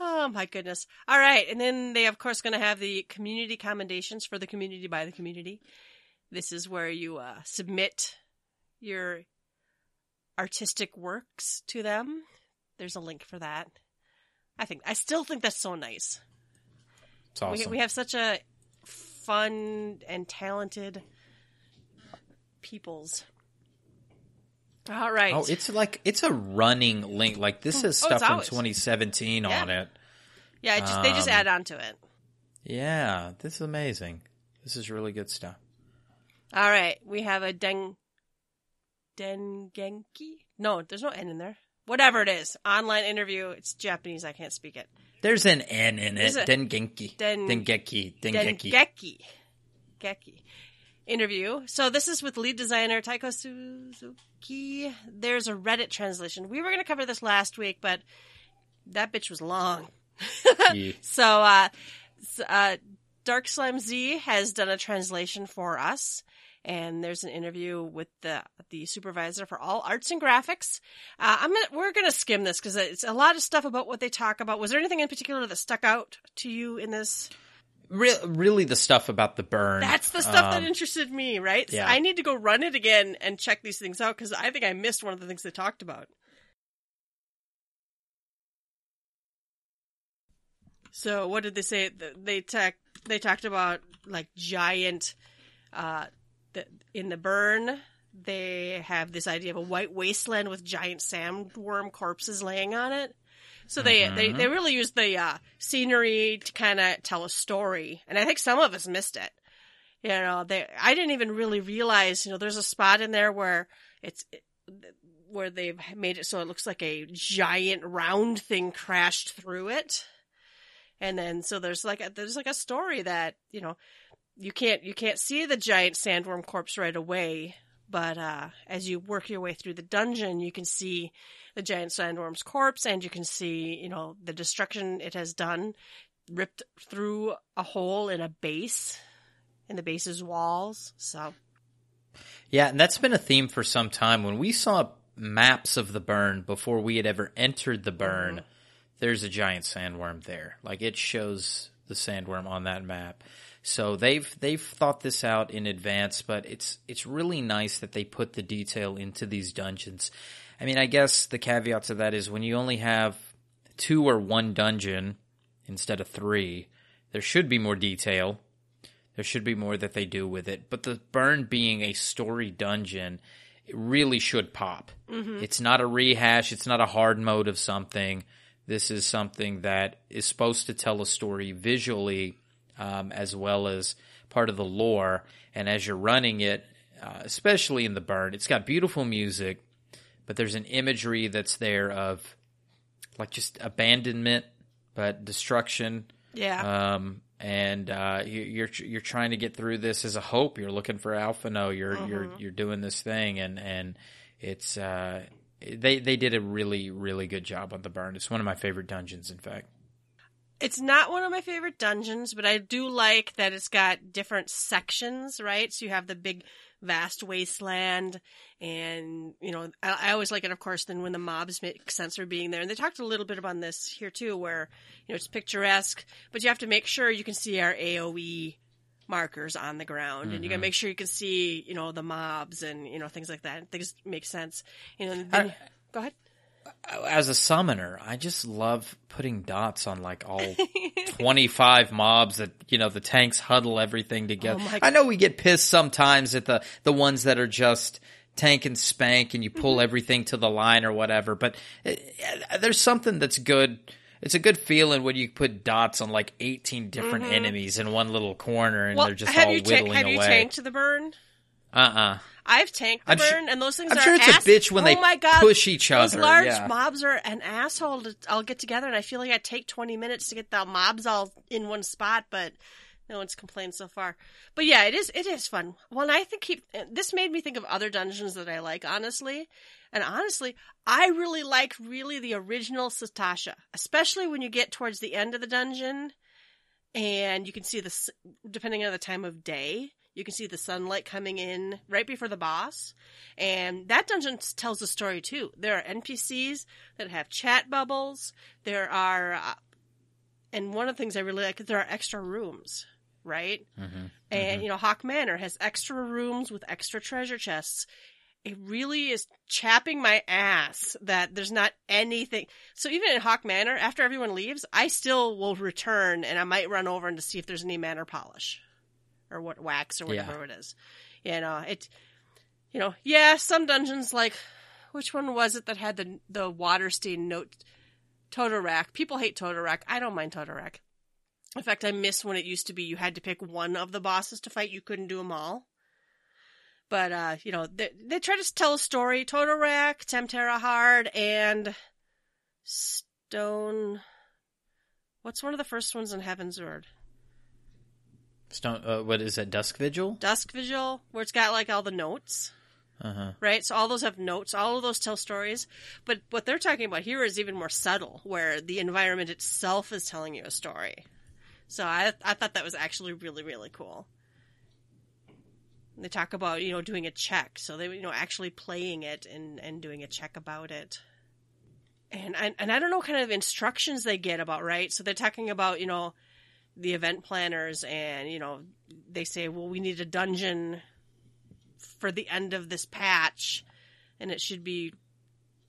Oh my goodness! All right, and then they of course going to have the community commendations for the community by the community. This is where you uh, submit your artistic works to them. There's a link for that. I think I still think that's so nice. It's awesome. We, we have such a fun and talented peoples. All right. oh, it's like it's a running link. Like this is Oh, stuff it's from 2017 Yeah. on it. yeah, it just, they just um, add on to it. Yeah, this is amazing. This is really good stuff. All right, we have a den dengenki. No, there's no n in there. Whatever it is, online interview. It's Japanese. I can't speak it. There's an N in it. Dengenki. Den- Dengeki. Dengeki. Dengeki. Geki. Interview. So this is with lead designer Takeo Suzuki. There's a Reddit translation. We were going to cover this last week, but that bitch was long. Yeah. So, uh, uh, Dark Slime Z has done a translation for us, and there's an interview with the the supervisor for all arts and graphics. Uh, I'm gonna, we're gonna skim this because it's a lot of stuff about what they talk about. Was there anything in particular that stuck out to you in this? Re- really, the stuff about the burn. That's the stuff that Um, interested me, right? So yeah. I need to go run it again and check these things out because I think I missed one of the things they talked about. So what did they say? They talk, they talked about like giant, uh, the, in the burn. They have this idea of a white wasteland with giant sandworm corpses laying on it. So they, they, they really use the uh, scenery to kind of tell a story, and I think some of us missed it. You know, they I didn't even really realize. You know, there's a spot in there where it's where they've made it so it looks like a giant round thing crashed through it, and then so there's like a, there's like a story that you know you can't you can't see the giant sandworm corpse right away, but uh, as you work your way through the dungeon, you can see the giant sandworm's corpse, and you can see you know the destruction it has done, ripped through a hole in a base, in the base's walls. So Yeah, and that's been a theme for some time. When we saw maps of the burn before we had ever entered the burn, Mm-hmm. there's a giant sandworm there. Like it shows the sandworm on that map. So they've they've thought this out in advance, but it's it's really nice that they put the detail into these dungeons. I mean, I guess the caveat to that is when you only have two or one dungeon instead of three, there should be more detail. There should be more that they do with it. But the burn being a story dungeon, it really should pop. Mm-hmm. It's not a rehash. It's not a hard mode of something. This is something that is supposed to tell a story visually, um, as well as part of the lore. And as you're running it, uh, especially in the burn, it's got beautiful music, but there's an imagery that's there of like just abandonment, but destruction. Yeah. Um, and uh, you, you're you're trying to get through this as a hope. You're looking for Alphinaud. You're you're you're doing this thing, and and it's uh, they they did a really really good job on the burn. It's one of my favorite dungeons, in fact. It's not one of my favorite dungeons, but I do like that it's got different sections, right? So you have the big, vast wasteland, and you know, I, I always like it, of course, then when the mobs make sense for being there. And they talked a little bit about this here too, where you know it's picturesque, but you have to make sure you can see our AOE markers on the ground, and you gotta make sure you can see, you know, the mobs and you know things like that. Things make sense. You know, then, Are- go ahead. As a summoner, I just love putting dots on like all 25 mobs that, you know, the tanks huddle everything together. Oh I know we get pissed sometimes at the, the ones that are just tank and spank and you pull Mm-hmm. everything to the line or whatever, but uh, there's something that's good. It's a good feeling when you put dots on like 18 different enemies in one little corner and Mm-hmm. Well, they're just have all you ta- whittling have you tanked the burn? uh-uh. I've tanked the I'm burn, and those things I'm are sure it's a bitch when oh they my God, push each Those other, large yeah. mobs are an asshole. To, I'll get together, and I feel like I take 20 minutes to get the mobs all in one spot, but no one's complained so far. But yeah, it is it is fun. Well, I think this made me think of other dungeons that I like, honestly. And honestly, I really like really the original Sastasha, especially when you get towards the end of the dungeon and you can see the depending on the time of day you can see the sunlight coming in right before the boss and that dungeon tells a story too there are npcs that have chat bubbles there are uh, and one of the things i really like is there are extra rooms right mm-hmm. and mm-hmm. you know Haukke Manor has extra rooms with extra treasure chests it really is chapping my ass that there's not anything. So even in Haukke Manor, after everyone leaves, I still will return and I might run over and to see if there's any manor polish or what wax or whatever it is. You uh, know, it. You know, yeah, some dungeons like which one was it that had the the Waterstein note Totorak? People hate Totorak. I don't mind Totorak. In fact, I miss when it used to be you had to pick one of the bosses to fight. You couldn't do them all. But uh, you know, they, they try to tell a story. Totorak, Tam-Tara Hard, and Stone. What's one of the first ones in Heavensward? Stone, uh, what is that? Dusk Vigil? Dusk Vigil, where it's got like all the notes, Uh huh. right? So all those have notes. All of those tell stories. But what they're talking about here is even more subtle, where the environment itself is telling you a story. So I I thought that was actually really really cool. They talk about you know doing a check, so they you know actually playing it and and doing a check about it. And I, and I don't know kind of instructions they get about right. So they're talking about you know the event planners and you know they say well we need a dungeon for the end of this patch and it should be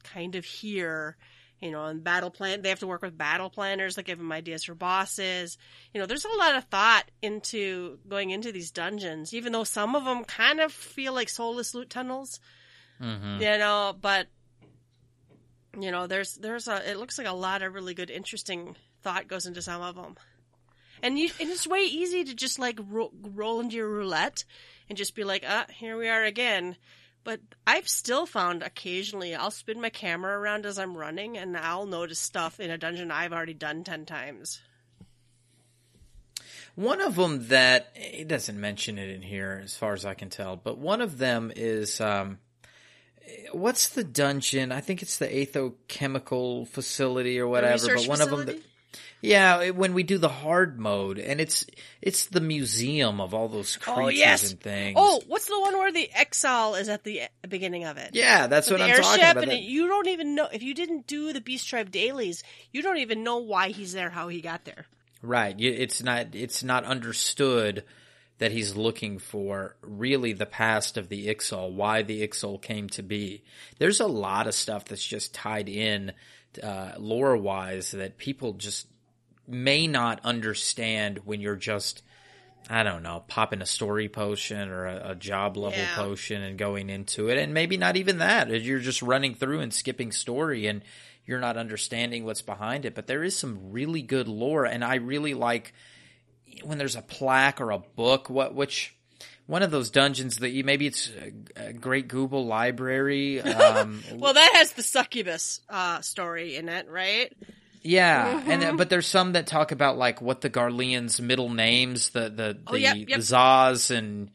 kind of here you know and battle plan they have to work with battle planners that give them ideas for bosses. You know there's a lot of thought into going into these dungeons even though some of them kind of feel like soulless loot tunnels Mm-hmm. you know but you know there's there's a it looks like a lot of really good interesting thought goes into some of them and you and it's way easy to just like ro- roll into your roulette and just be like ah here we are again but i've still found occasionally i'll spin my camera around as i'm running and i'll notice stuff in a dungeon i've already done 10 times One of them that it doesn't mention it in here, as far as I can tell, but one of them is um, what's the dungeon? I think it's the Aetherochemical facility or whatever. But one of them, that, yeah, when we do the hard mode, and it's it's the museum of all those oh, creatures oh yes and things. oh what's the one where the exile is at the e- beginning of it yeah, that's With what I'm talking about. and it, you don't even know if you didn't do the Beast Tribe dailies. You don't even know why he's there, how he got there. Right. It's not it's not understood that he's looking for really the past of the Ixal, why the Ixal came to be. There's a lot of stuff that's just tied in uh, lore wise that people just may not understand when you're just I don't know, popping a story potion or a, a job level Yeah. potion and going into it. And maybe not even that. You're just running through and skipping story and you're not understanding what's behind it. But there is some really good lore. And I really like when there's a plaque or a book, what, which, one of those dungeons that you maybe it's a, a great Gubal library. Um, Well, that has the succubus uh, story in it, right? yeah, and Mm-hmm. uh, but there's some that talk about like what the Garleans' middle names, the the the, Oh, yep, yep. the Zaz and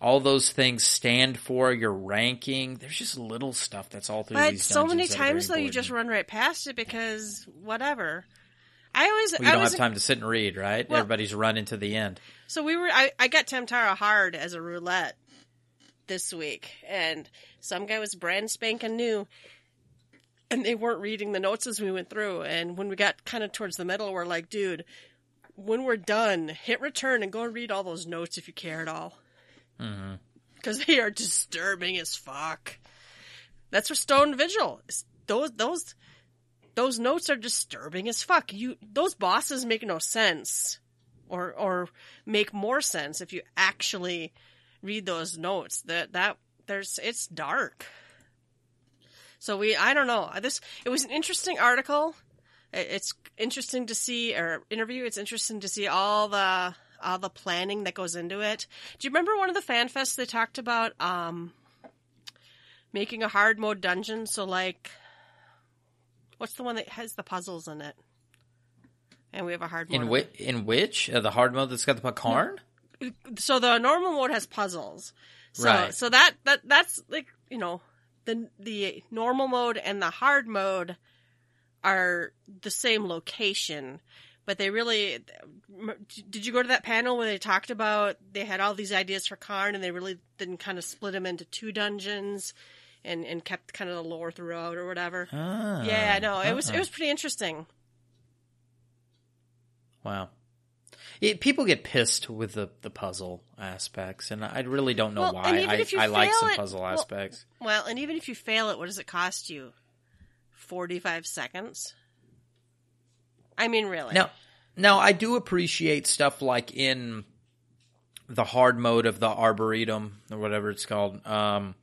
all those things stand for your ranking. There's just little stuff that's all through But so many dungeons that are very times though, you just run right past it because whatever. I always, Well, you I don't was, have time to sit and read, right? Well- Everybody's running to the end. So we were. I, I got Tam-Tara hard as a roulette this week, and some guy was brand spanking new, and they weren't reading the notes as we went through. And when we got kind of towards the middle, we're like, "Dude, when we're done, hit return and go and read all those notes if you care at all, mm-hmm. because they are disturbing as fuck." That's for Stone Vigil. Those those those notes are disturbing as fuck. You those bosses make no sense or or make more sense if you actually read those notes. That that there's it's dark. So we I don't know. This it was an interesting article. It's interesting to see or interview. It's interesting to see all the all the planning that goes into it. Do you remember one of the fan fests they talked about um making a hard mode dungeon so like what's the one that has the puzzles in it? And we have a hard mode. In in which uh, the hard mode that's got the Pacarn? so the normal mode has puzzles. So Right. so that that that's like, you know, the the normal mode and the hard mode are the same location, but they really did you go to that panel where they talked about they had all these ideas for Qarn and they really didn't kind of split them into two dungeons and and kept kind of the lore throughout or whatever. Ah, yeah, no, it was it was pretty interesting. Wow. It, people get pissed with the, the puzzle aspects, and I really don't know Well, why. I, I like some it- puzzle well- aspects. Well, and even if you fail it, what does it cost you? 45 seconds? I mean, really. Now, now I do appreciate stuff like in the hard mode of the arboretum or whatever it's called, um,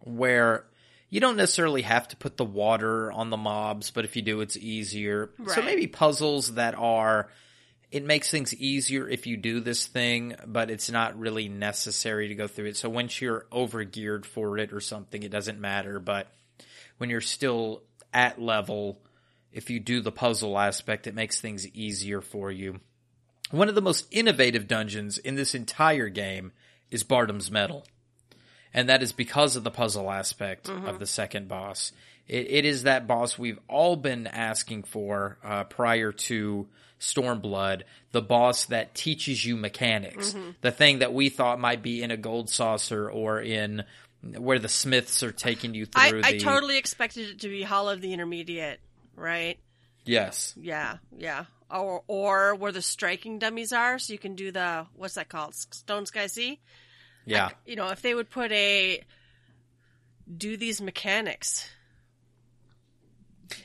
where you don't necessarily have to put the water on the mobs, but if you do, it's easier. So maybe puzzles that are. It makes things easier if you do this thing, but it's not really necessary to go through it. So once you're over geared for it or something, it doesn't matter. But when you're still at level, if you do the puzzle aspect, it makes things easier for you. One of the most innovative dungeons in this entire game is Bardam's Mettle. And that is because of the puzzle aspect mm-hmm. of the second boss. It, it is that boss we've all been asking for uh, prior to Stormblood, the boss that teaches you mechanics. The thing that we thought might be in a gold saucer or in where the smiths are taking you through I the totally expected it to be Hall of the Intermediate, right? Yes. Yeah, yeah. Or, or where the striking dummies are, so you can do the, what's that called? Stone Sky Sea? Yeah. You know, if they would put a, do these mechanics.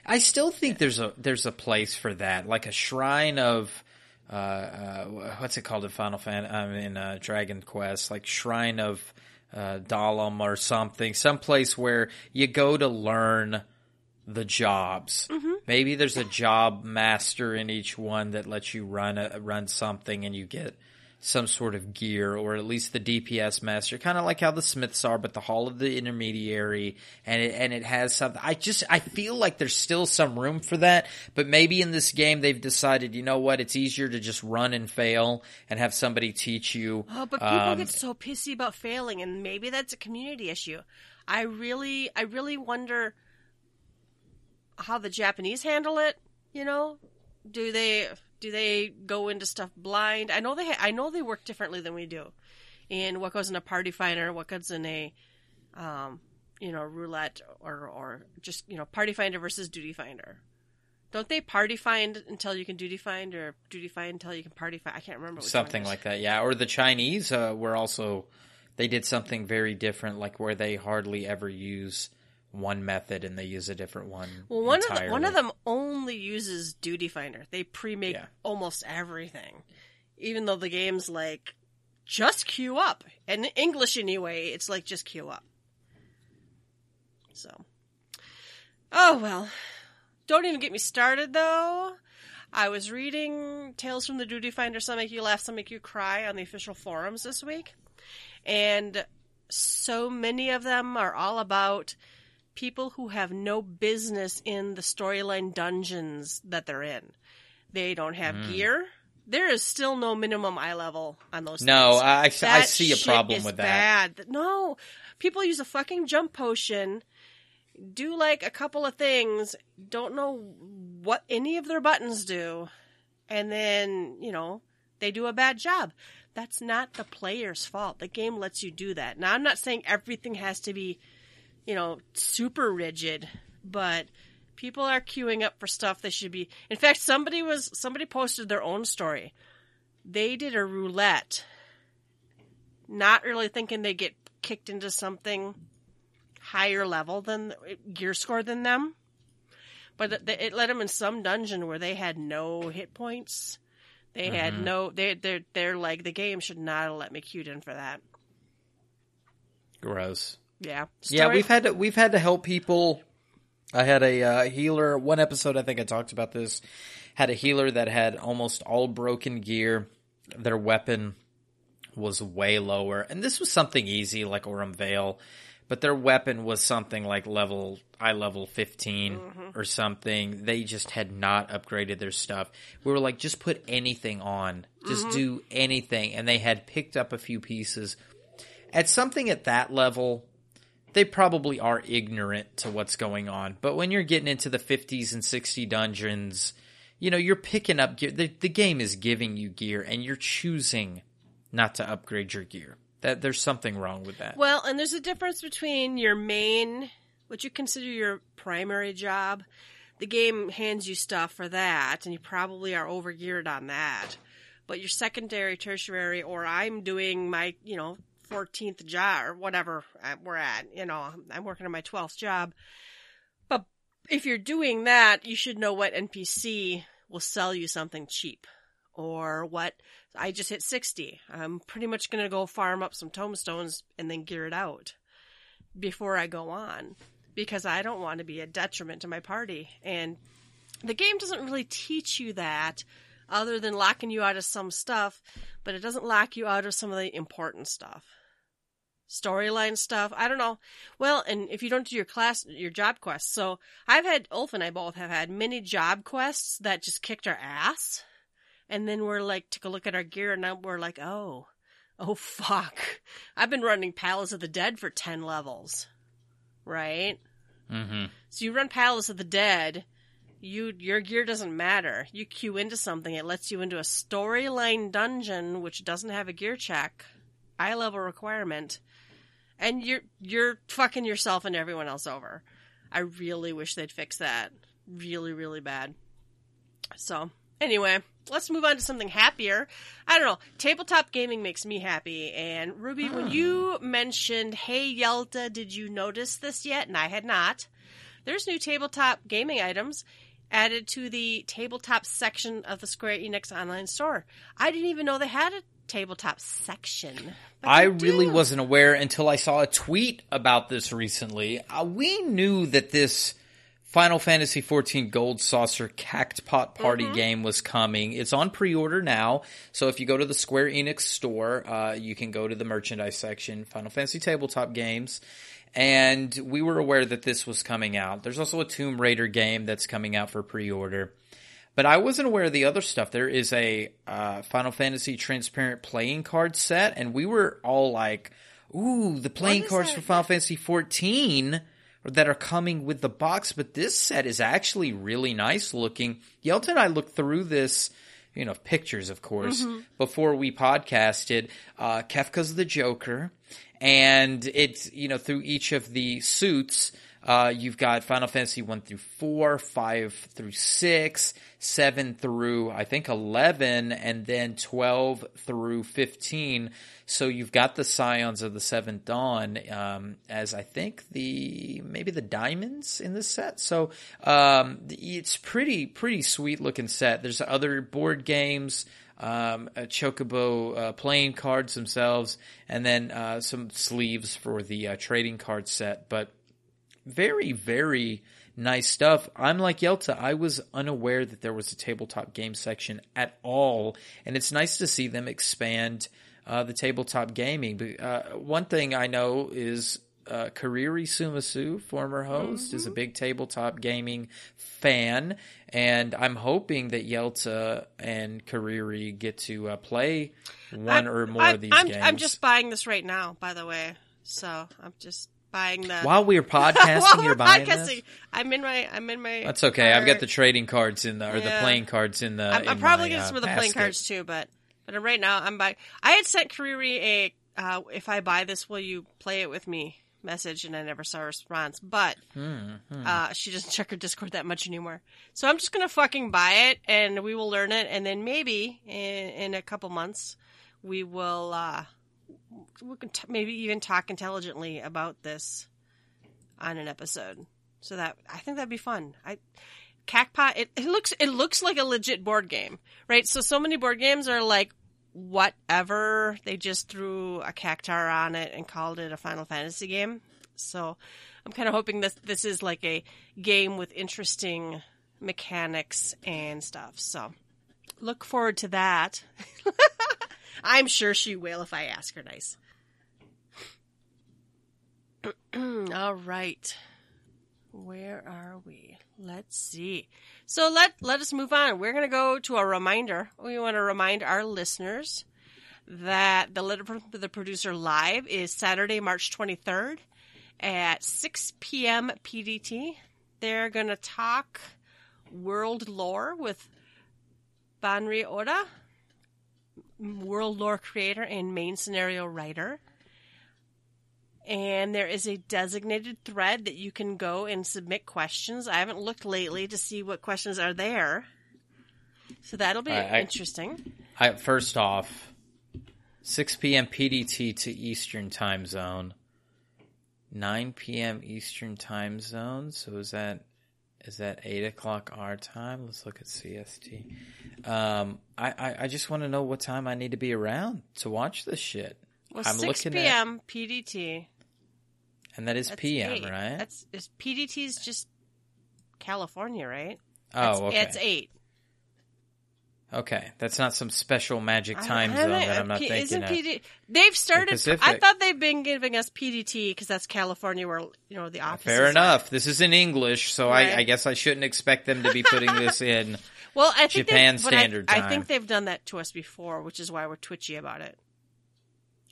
I still think there's a there's a place for that, like a shrine of uh, uh, what's it called in Final Fan? I mean, uh, Dragon Quest, like shrine of uh, Dalam or something, some place where you go to learn the jobs. Maybe there's a job master in each one that lets you run a, run something, and you get some sort of gear, or at least the DPS master, kind of like how the Smiths are, but the Hall of the Intermediary, and it and it has something. I just I feel like there's still some room for that, but maybe in this game they've decided, you know what, it's easier to just run and fail and have somebody teach you. Oh, but people um, get so pissy about failing, and maybe that's a community issue. I really, I really wonder how the Japanese handle it. You know, do they do they go into stuff blind? I know they, ha- I know they work differently than we do. In what goes in a party finder, what goes in a, um, you know, roulette or or just you know, party finder versus duty finder. Don't they party find until you can duty find, or duty find until you can party find? I can't remember. Something like that yeah or the chinese uh, were also they did something very different like where they hardly ever use one method and they use a different one Well, one of the, one of them only uses Duty Finder. They pre-make Yeah. almost everything, even though the game's like just queue up. And in English anyway, it's like just queue up. So, oh well. Don't even get me started though. I was reading Tales from the Duty Finder. Some make you laugh, some make you cry on the official forums this week. And so many of them are all about people who have no business in the storyline dungeons that they're in. They don't have Hmm. gear. There is still no minimum eye level on those. No. I, I see a problem with that. Bad. No, people use a fucking jump potion, do like a couple of things, don't know what any of their buttons do, and then you know they do a bad job. That's not the player's fault. The game lets you do that. Now, I'm not saying everything has to be, you know, super rigid, but people are queuing up for stuff they should be. In fact, somebody was somebody posted their own story. They did a roulette, not really thinking they get kicked into something higher level than gear score than them. But it, led them in some dungeon where they had no hit points. They had mm-hmm. no. They they're they're like the game should not have let me queued in for that. Gross. Yeah. Yeah, we've had to, we've had to help people. I had a uh, healer. One episode, I think I talked about this. Had a healer that had almost all broken gear. Their weapon was way lower, and this was something easy like Aurum Vale, but their weapon was something like level eye level 15 or something. They just had not upgraded their stuff. We were like, just put anything on, just do anything, and they had picked up a few pieces. At something at that level, they probably are ignorant to what's going on. But when you're getting into the 50s and 60 dungeons, you know, you're picking up gear. The, the game is giving you gear and you're choosing not to upgrade your gear. That there's something wrong with that. Well, and there's a difference between your main, what you consider your primary job. The game hands you stuff for that, and you probably are overgeared on that. But your secondary, tertiary, or I'm doing my, you know, 14th job or whatever uh, we're at, you know, I'm working on my 12th job. But if you're doing that, you should know what NPC will sell you something cheap or what I just hit 60. I'm pretty much going to go farm up some tomestones and then gear it out before I go on because I don't want to be a detriment to my party. And the game doesn't really teach you that other than locking you out of some stuff, but it doesn't lock you out of some of the important stuff. Storyline stuff, I don't know. Well, and if you don't do your class, your job quests. So I've had, Ulf and I both have had many job quests that just kicked our ass. And then we're like, took a look at our gear and now we're like, oh, oh fuck. I've been running Palace of the Dead for 10 levels. Right? hmm So you run Palace of the Dead, you your gear doesn't matter. You queue into something, it lets you into a storyline dungeon which doesn't have a gear check, eye level requirement, and you're you're fucking yourself and everyone else over. I really wish they'd fix that. Really, really bad. So anyway, let's move on to something happier. I don't know. Tabletop gaming makes me happy. And Ruby, when you mentioned, "Hey Yelta, did you notice this yet?" and I had not. There's new tabletop gaming items added to the tabletop section of the Square Enix online store. I didn't even know they had a tabletop section. I really do. wasn't aware until I saw a tweet about this recently. Uh, we knew that this Final Fantasy XIV Gold Saucer Cactpot Party Mm-hmm. game was coming. It's on pre-order now, so if you go to the Square Enix store, uh, you can go to the merchandise section, Final Fantasy Tabletop Games, and we were aware that this was coming out. There's also a Tomb Raider game that's coming out for pre-order. But I wasn't aware of the other stuff. There is a uh, Final Fantasy transparent playing card set, and we were all like, "Ooh, the playing cards that? for Final Fantasy 14 that are coming with the box." But this set is actually really nice looking. Yelton and I looked through this, you know, pictures, of course, before we podcasted. Uh, Kefka's the Joker, and it's you know through each of the suits. Uh, you've got Final Fantasy 1 through 4, 5 through 6, 7 through, I think, 11, and then 12 through 15. So you've got the Scions of the Seventh Dawn, um, as I think the, maybe the diamonds in this set. So, um, it's pretty, pretty sweet looking set. There's other board games, um, chocobo uh, playing cards themselves, and then uh, some sleeves for the uh, trading card set. But very, very nice stuff. I'm like Yelta. I was unaware that there was a tabletop game section at all, and it's nice to see them expand uh, the tabletop gaming. But, uh, one thing I know is uh, Kariri Sumasu, former host, is a big tabletop gaming fan, and I'm hoping that Yelta and Kariri get to uh, play one or more I'm, of these I'm, games. I'm just buying this right now, by the way. So I'm just buying the while we're podcasting, while you're we're buying podcasting. this. I'm in my I'm in my. That's okay. I've got the trading cards in the or the playing cards in the. I'm, I'm probably my, getting uh, some of the playing cards too, but but right now I'm buying. I had sent Kariri a uh, if I buy this, will you play it with me? Message and I never saw a response, but Hmm, uh, she doesn't check her Discord that much anymore. So I'm just gonna fucking buy it and we will learn it, and then maybe in, in a couple months we will uh, we can t- maybe even talk intelligently about this on an episode. So that I think that'd be fun. I Cactpot it, it looks it looks like a legit board game, right? So so many board games are like whatever. They just threw a cactuar on it and called it a Final Fantasy game. So I'm kind of hoping this this is like a game with interesting mechanics and stuff. So look forward to that. I'm sure she will if I ask her nice. All right. Where are we? Let's see. So let let us move on. We're going to go to a reminder. We want to remind our listeners that the Letter from the Producer live is Saturday, March 23rd at 6 p.m. PDT. They're going to talk world lore with Banri Oda, world lore creator and main scenario writer. And there is a designated thread that you can go and submit questions. I haven't looked lately to see what questions are there. So that'll be I- I- interesting. I, first off, 6 p.m. PDT to Eastern Time Zone. 9 p.m. Eastern Time Zone. So is that is that 8 o'clock our time? Let's look at CST. Um, I, I, I just want to know what time I need to be around to watch this shit. Well, I'm 6 looking at, p.m. PDT. And that is That's PM, eight. right? That's is PDT's just California, right? oh, It's, okay. It's eight. Okay, that's not some special magic time I- I zone that I'm not P- thinking isn't of. PD They've started. Pacific. I thought they've been giving us PDT because that's California, where you know the uh, office. Fair enough. This is in English, so Right. I, I guess I shouldn't expect them to be putting this in. Well, I think Japan they've- but I- Standard I, think they've done that to us before, which is why we're twitchy about it.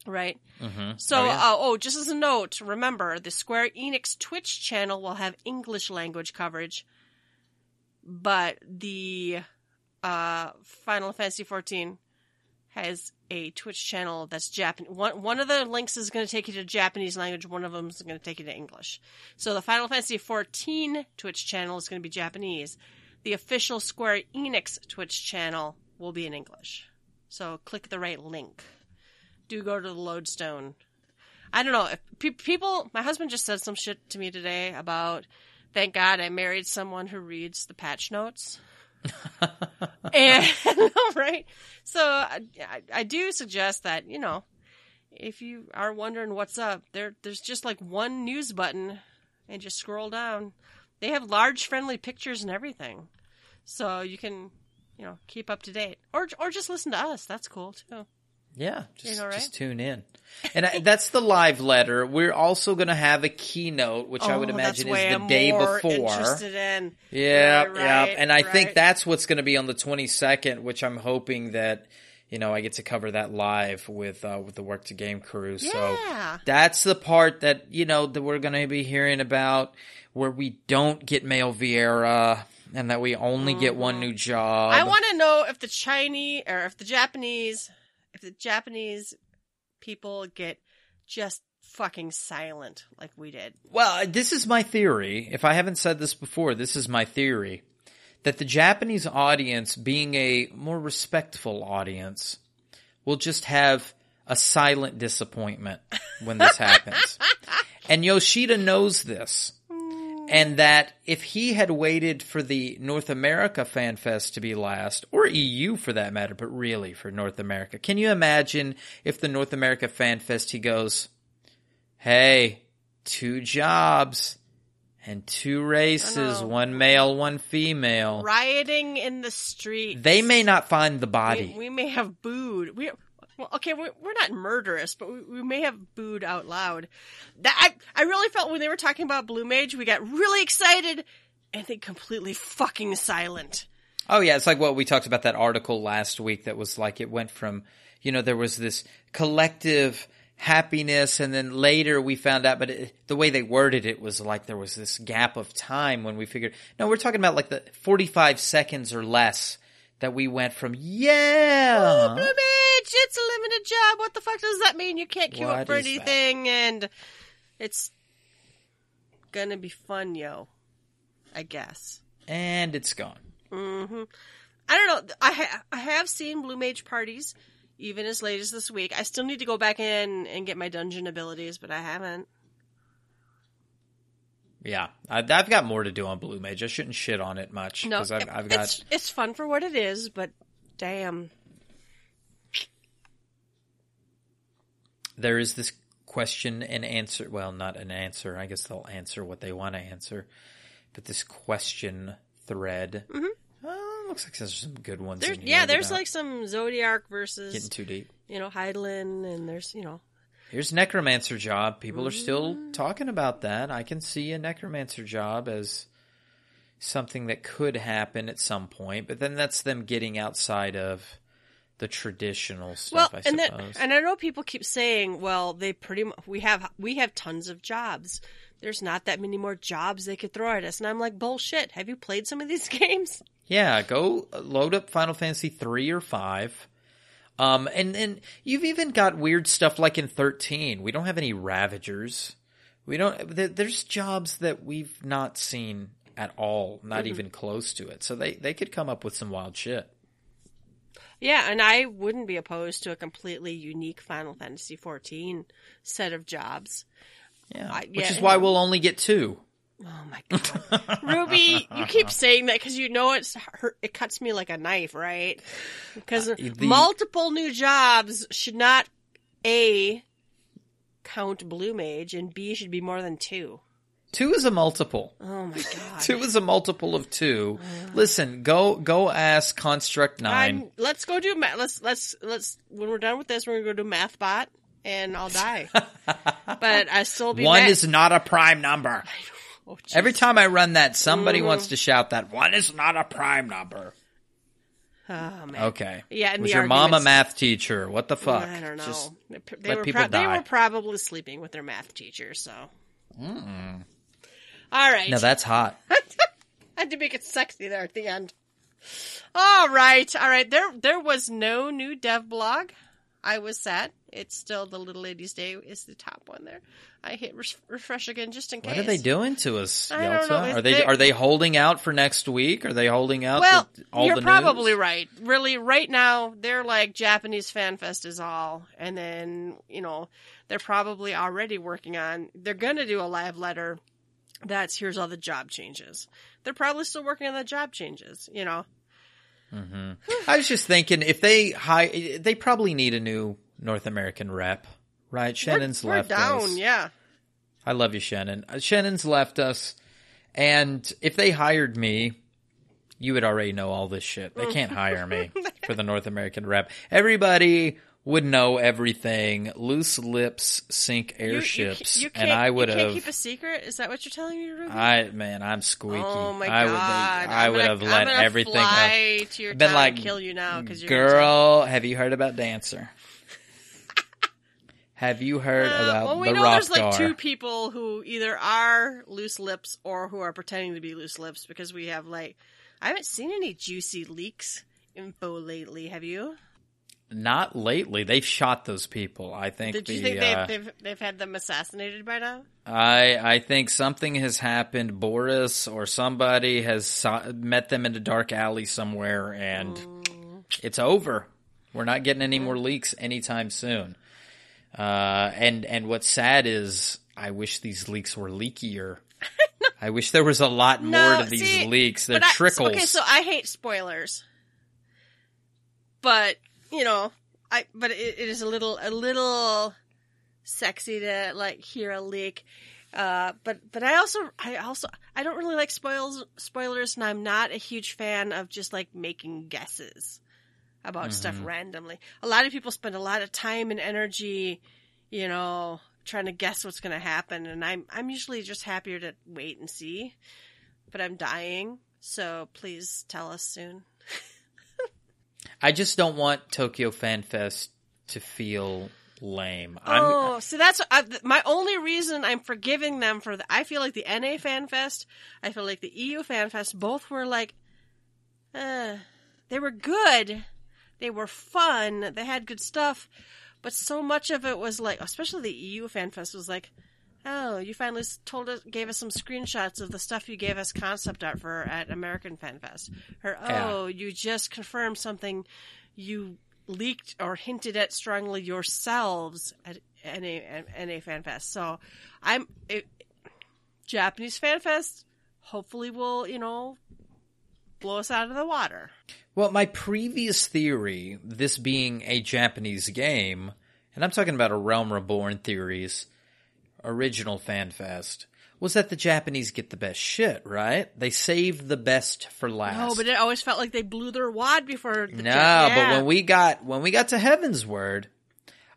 Right. Mhm. So, Oh, yeah. oh, just as a note, remember the Square Enix Twitch channel will have English language coverage, but the uh, Final Fantasy XIV has a Twitch channel that's Japan. One one of the links is going to take you to Japanese language. One of them is going to take you to English. So the Final Fantasy XIV Twitch channel is going to be Japanese. The official Square Enix Twitch channel will be in English. So click the right link. Do go to the lodestone. I don't know if pe- people. My husband just said some shit to me today about. Thank God I married someone who reads the patch notes. and right, so I, I- I do suggest that you know, if you are wondering what's up, there there's just like one news button, and just scroll down. They have large, friendly pictures and everything, so you can, you know, keep up to date, or or just listen to us. That's cool too. Yeah, just, right? just tune in. And I, that's the live letter. We're also going to have a keynote, which I would Oh, imagine is the I'm day before. Interested in. Yeah, Right, yeah. right, And I think that's what's going to be on the 22nd, which I'm hoping that, you know, I get to cover that live with, uh, with the Work to Game crew. So that's the part that, you know, that we're going to be hearing about where we don't get male Viera and that we only get one new job. Mm-hmm. I want to know if the Chinese or if the Japanese, if the Japanese people get just fucking silent like we did. Well, uh, this is my theory. If I haven't said this before, this is my theory that the Japanese audience, being a more respectful audience, will just have a silent disappointment when this happens. And Yoshida knows this. And that if he had waited for the North America Fan Fest to be last, or EU for that matter, but really for North America, can you imagine if the North America Fan Fest he goes, hey, two jobs and two races, oh, know. one male, one female. Rioting in the street. They may not find the We, body. we may have booed. We Well, okay, we're, not murderous, but we, we may have booed out loud. That I, I really felt when they were talking about Blue Mage, we got really excited and then completely fucking silent. Oh yeah, it's like what we talked about that article last week that was like it went from, you know, there was this collective happiness and then later we found out, but it, the way they worded it was like there was this gap of time when we figured, no, we're talking about like the 45 seconds or less that we went from, yeah. Oh, Blue Mage, it's a limited job. What the fuck does that mean? You can't queue What up for is that? anything and it's gonna be fun, yo. I guess. And it's gone. Mm-hmm. I don't know. I ha- I have seen Blue Mage parties, even as late as this week. I still need to go back in and get my dungeon abilities, but I haven't. Yeah, I, I've got more to do on Blue Mage. I shouldn't shit on it much No, because I've, I've got it's it's fun for what it is, but damn. there is this question and answer. Well, not an answer. I guess they'll answer what they want to answer. But this question thread. Mm-hmm. Oh, looks like there's some good ones. There's yeah, there's like some Zodiac versus getting too deep. you know Hydaelyn, and there's you know Here's necromancer job. People are still Mm. talking about that. I can see a necromancer job as something that could happen at some point, but then that's them getting outside of the traditional well, stuff. I and suppose. then and I know people keep saying, well, they pretty much we have we have tons of jobs. There's not that many more jobs they could throw at us, and I'm like, bullshit. Have you played some of these games? Yeah, go load up Final Fantasy three or five. Um, and then you've even got weird stuff like in thirteen. We don't have any Ravagers. We don't. There's jobs that we've not seen at all, not even close to it. So they they could come up with some wild shit. Yeah, and I wouldn't be opposed to a completely unique Final Fantasy 14 set of jobs. Yeah, I- which is why we'll only get two. Oh my god, Ruby, you keep saying that because you know it's hurt, it cuts me like a knife, right? Because Uh, the- multiple new jobs should not a count Blue Mage, and b should be more than two. Two is a multiple. Oh my god. Two is a multiple of two. Listen, go go ask Construct 9 I'm, let's go do math. Let's let's let's when we're done with this, we're gonna go do MathBot, and I'll die. but I still be One is not a prime number. Oh. Every time I run that, somebody Mm-hmm. wants to shout that one is not a prime number. Oh, man. Okay. Yeah, and was your mama arguments- math teacher? What the fuck? I don't know. Just- they were people they were probably sleeping with their math teacher. So. All right. no, that's hot. I had to make it sexy there at the end. All right, all right. There, there was no new dev blog. I was sad. It's still the Little Ladies Day is the top one there. I hit res- refresh again just in case. What are they doing to us. Yelta? Are they are they holding out for next week? Are they holding out Well, you're the probably news? right. Really, right now they're like Japanese Fan Fest is all, and then you know they're probably already working on. They're gonna do a live letter. That's here's all the job changes. They're probably still working on the job changes. You know, mm-hmm. I was just thinking if they hi- they probably need a new North American rep, right? Shannon's we're, we're left down. us. Yeah, I love you, Shannon. Uh, Shannon's left us, and if they hired me, you would already know all this shit. They can't hire me for the North American rep. Everybody would know everything. Loose lips sink You- you airships, you and can't- I would you can't have. keep a secret. Is that what you're telling me, Ruby? I man, I'm squeaky. Oh my I god! would, I I'm would gonna- have let everything. fly to your been town like, and kill you now because you're girl, have you heard about Dancer? Have you heard Uh, about well, we the know there's like two people who either are loose lips or who are pretending to be loose lips because we have like I haven't seen any juicy leaks info lately. Have you? Not lately. They've shot those people. I think. Did you think uh, they've, they've they've had them assassinated by now? I I think something has happened. Boris or somebody has saw, met them in a dark alley somewhere, and Mm. it's over. We're not getting any more leaks anytime soon. Uh, and and what's sad is I wish these leaks were leakier. I wish there was a lot more No, to these see, leaks. They're I- trickles. okay, so I hate spoilers, but you know, I but it, it is a little a little sexy to like hear a leak. Uh, but but I also I also I don't really like spoils spoilers, and I'm not a huge fan of just like making guesses. About stuff randomly. A lot of people spend a lot of time and energy, you know, trying to guess what's going to happen, and I'm I'm usually just happier to wait and see. But I'm dying, so please tell us soon. I just don't want Tokyo Fan Fest to feel lame. I'm, Oh, see, that's I, my only reason I'm forgiving them for the. I feel like the NA Fan Fest, I feel like the EU Fan Fest, both were like, uh, they were good, they were fun, they had good stuff, but so much of it was like, especially the EU Fan Fest was like, oh, you finally told us, gave us some screenshots of the stuff you gave us concept art for at American Fan Fest, or Yeah. oh, you just confirmed something you leaked or hinted at strongly yourselves at NA, NA Fan Fest. So I'm it, Japanese Fan Fest. Hopefully, will you know blow us out of the water. Well, my previous theory, this being a Japanese game, and I'm talking about a Realm Reborn theories, original FanFest, was that the Japanese get the best shit, right? They saved the best for last. No, but it always felt like they blew their wad before. The No, Jap- but when we got when we got to Heavensward,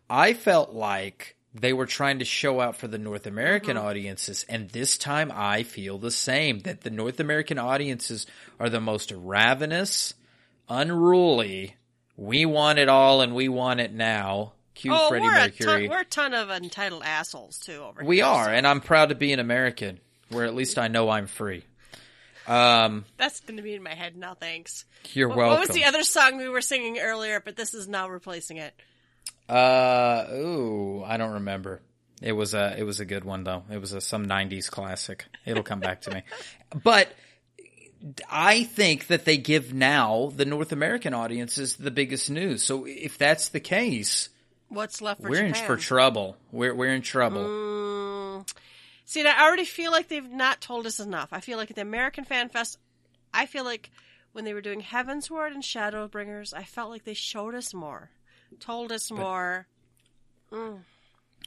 I felt like they were trying to show out for the North American Mm-hmm. audiences, and this time I feel the same. That the North American audiences are the most ravenous, unruly. We want it all, and we want it now. Cue oh, Freddie we're a, Mercury. ton, we're a ton of entitled assholes too over here. we are, and I'm proud to be an American, where at least I know I'm free. Um, That's going to be in my head now. Thanks. you're What- welcome. What was the other song we were singing earlier? But this is now replacing it. Uh, ooh, I don't remember. It was a it was a good one though. It was a some '90s classic. It'll come back to me. But I think that they give now the North American audiences the biggest news. So if that's the case, What's left for we're in for trouble. We're we're in trouble. Mm. See, and I already feel like they've not told us enough. I feel like at the American Fan Fest, I feel like when they were doing Heavensward and Shadowbringers, I felt like they showed us more, told us more.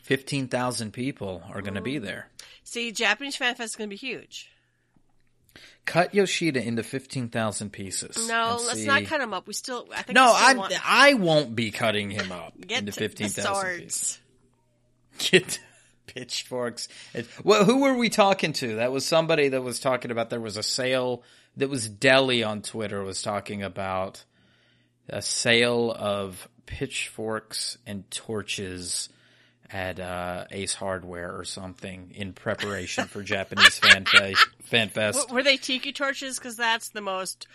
Fifteen thousand people are going to Mm. be there. See, Japanese Fan Fest is going to be huge. Cut Yoshida into fifteen thousand pieces. No, let's see- not cut him up. We still, I think. No, still I want, I won't be cutting him up get into to fifteen the thousand pieces. get pitchforks. Well, who were we talking to? That was somebody that was talking about there was a sale that was Deli on Twitter was talking about a sale of pitchforks and torches at uh, Ace Hardware or something in preparation for Japanese fan, fe- fan fest. W- Were they tiki torches? Because that's the most.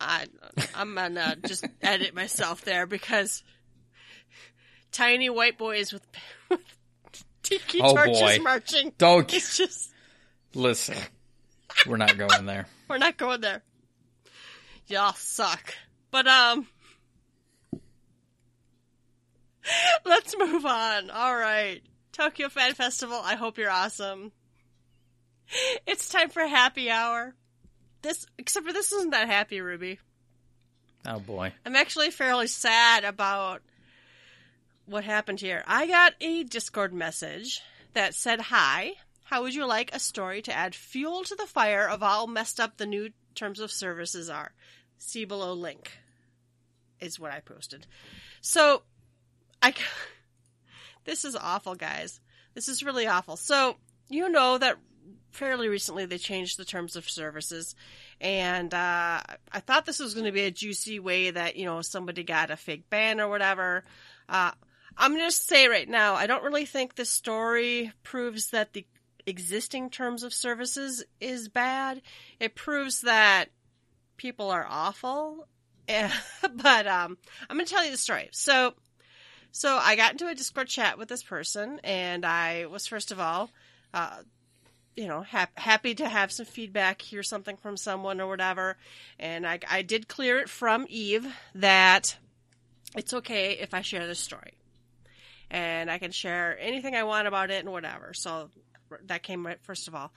I, I'm gonna just edit myself there because tiny white boys with, with tiki Oh, torches boy. marching. Don't It's just listen. We're not going there. we're not going there. Y'all suck. But um, let's move on. All right, Tokyo Fan Festival. I hope you're awesome. It's time for happy hour. This, except for this, isn't that happy, Ruby. Oh boy. I'm actually fairly sad about what happened here. I got a Discord message that said, Hi, how would you like a story to add fuel to the fire of how messed up the new terms of services are? See below link, is what I posted. So, I. This is awful, guys. This is really awful. So, you know that fairly recently they changed the terms of services and uh, I thought this was going to be a juicy way that you know somebody got a fake ban or whatever. Uh, I'm going to say right now, I don't really think this story proves that the existing terms of services is bad. It proves that people are awful. But um, I'm going to tell you the story. So, so I got into a Discord chat with this person, and I was first of all. Uh, you know, hap- happy to have some feedback, hear something from someone or whatever. And I, I did clear it from Eve that it's okay if I share this story. And I can share anything I want about it and whatever. So that came right first of all.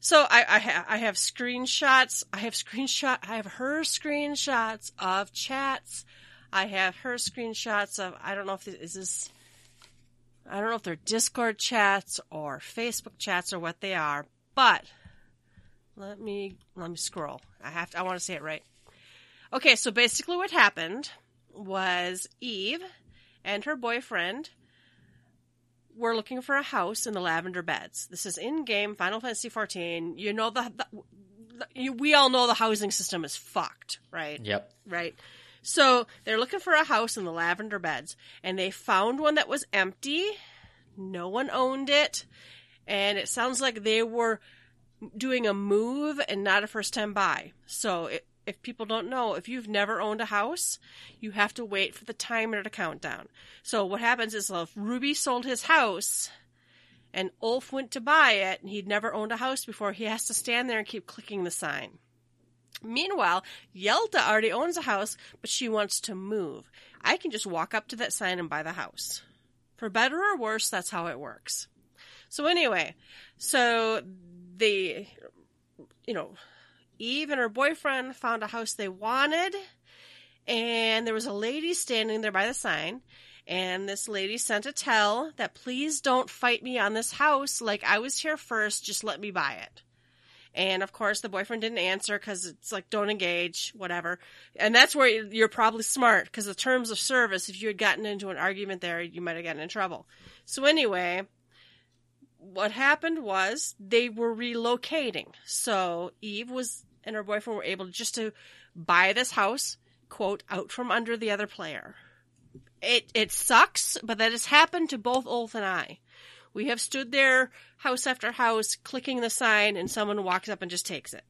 So I, I, ha- I have screenshots. I have screenshot. I have her screenshots of chats. I have her screenshots of. I don't know if this is this. I don't know if they're Discord chats or Facebook chats or what they are, but let me let me scroll. I have to, I want to say it right. Okay, so basically what happened was Eve and her boyfriend were looking for a house in the Lavender Beds. This is in game Final Fantasy XIV. You know the, the, the you, we all know the housing system is fucked, right? Yep. Right. So they're looking for a house in the Lavender Beds, and they found one that was empty. No one owned it, and it sounds like they were doing a move and not a first time buy. So it, if people don't know, if you've never owned a house, you have to wait for the timer to count down. So what happens is if Ruby sold his house and Ulf went to buy it and he'd never owned a house before, he has to stand there and keep clicking the sign. Meanwhile, Yelta already owns a house, but she wants to move. I can just walk up to that sign and buy the house. For better or worse, that's how it works. So anyway, so the, you know, Eve and her boyfriend found a house they wanted, and there was a lady standing there by the sign. And this lady sent a tell that please don't fight me on this house. Like I was here first, just let me buy it. And of course, the boyfriend didn't answer because it's like, don't engage, whatever. And that's where you're probably smart because the terms of service, if you had gotten into an argument there, you might have gotten in trouble. So anyway, what happened was they were relocating. So Eve was and her boyfriend were able just to buy this house, quote, out from under the other player. It it sucks, but that has happened to both Ulf and I. We have stood there house after house clicking the sign and someone walks up and just takes it.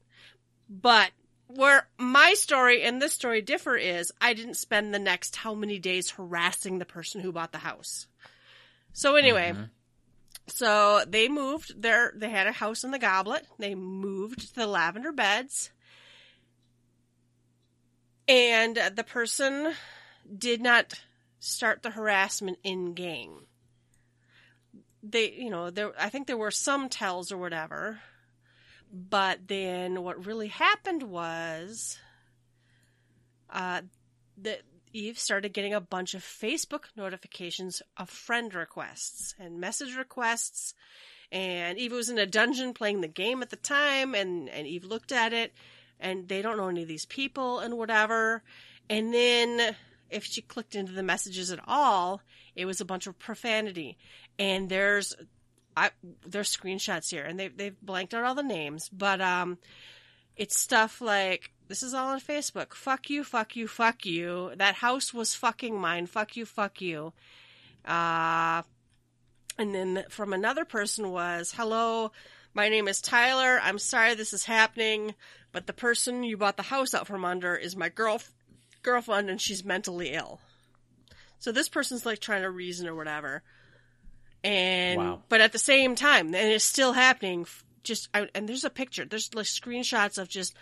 But where my story and this story differ is I didn't spend the next how many days harassing the person who bought the house. So anyway, mm-hmm. So they moved their, they had a house in the goblet. They moved to the lavender beds. And the person did not start the harassment in game. They, you know, there, I think there were some tells or whatever. But then what really happened was, uh, that Eve started getting a bunch of Facebook notifications of friend requests and message requests. And Eve was in a dungeon playing the game at the time, and, and Eve looked at it, and they don't know any of these people and whatever. And then if she clicked into the messages at all, it was a bunch of profanity. And there's I there's screenshots here, and they they've blanked out all the names, but um, it's stuff like this is all on Facebook. Fuck you, fuck you, fuck you. That house was fucking mine. Fuck you, fuck you. Uh, and then from another person was, hello, my name is Tyler. I'm sorry this is happening, but the person you bought the house out from under is my girl girlfriend and she's mentally ill. So this person's like trying to reason or whatever. And wow. but at the same time, and it's still happening. Just and there's a picture. There's like screenshots of just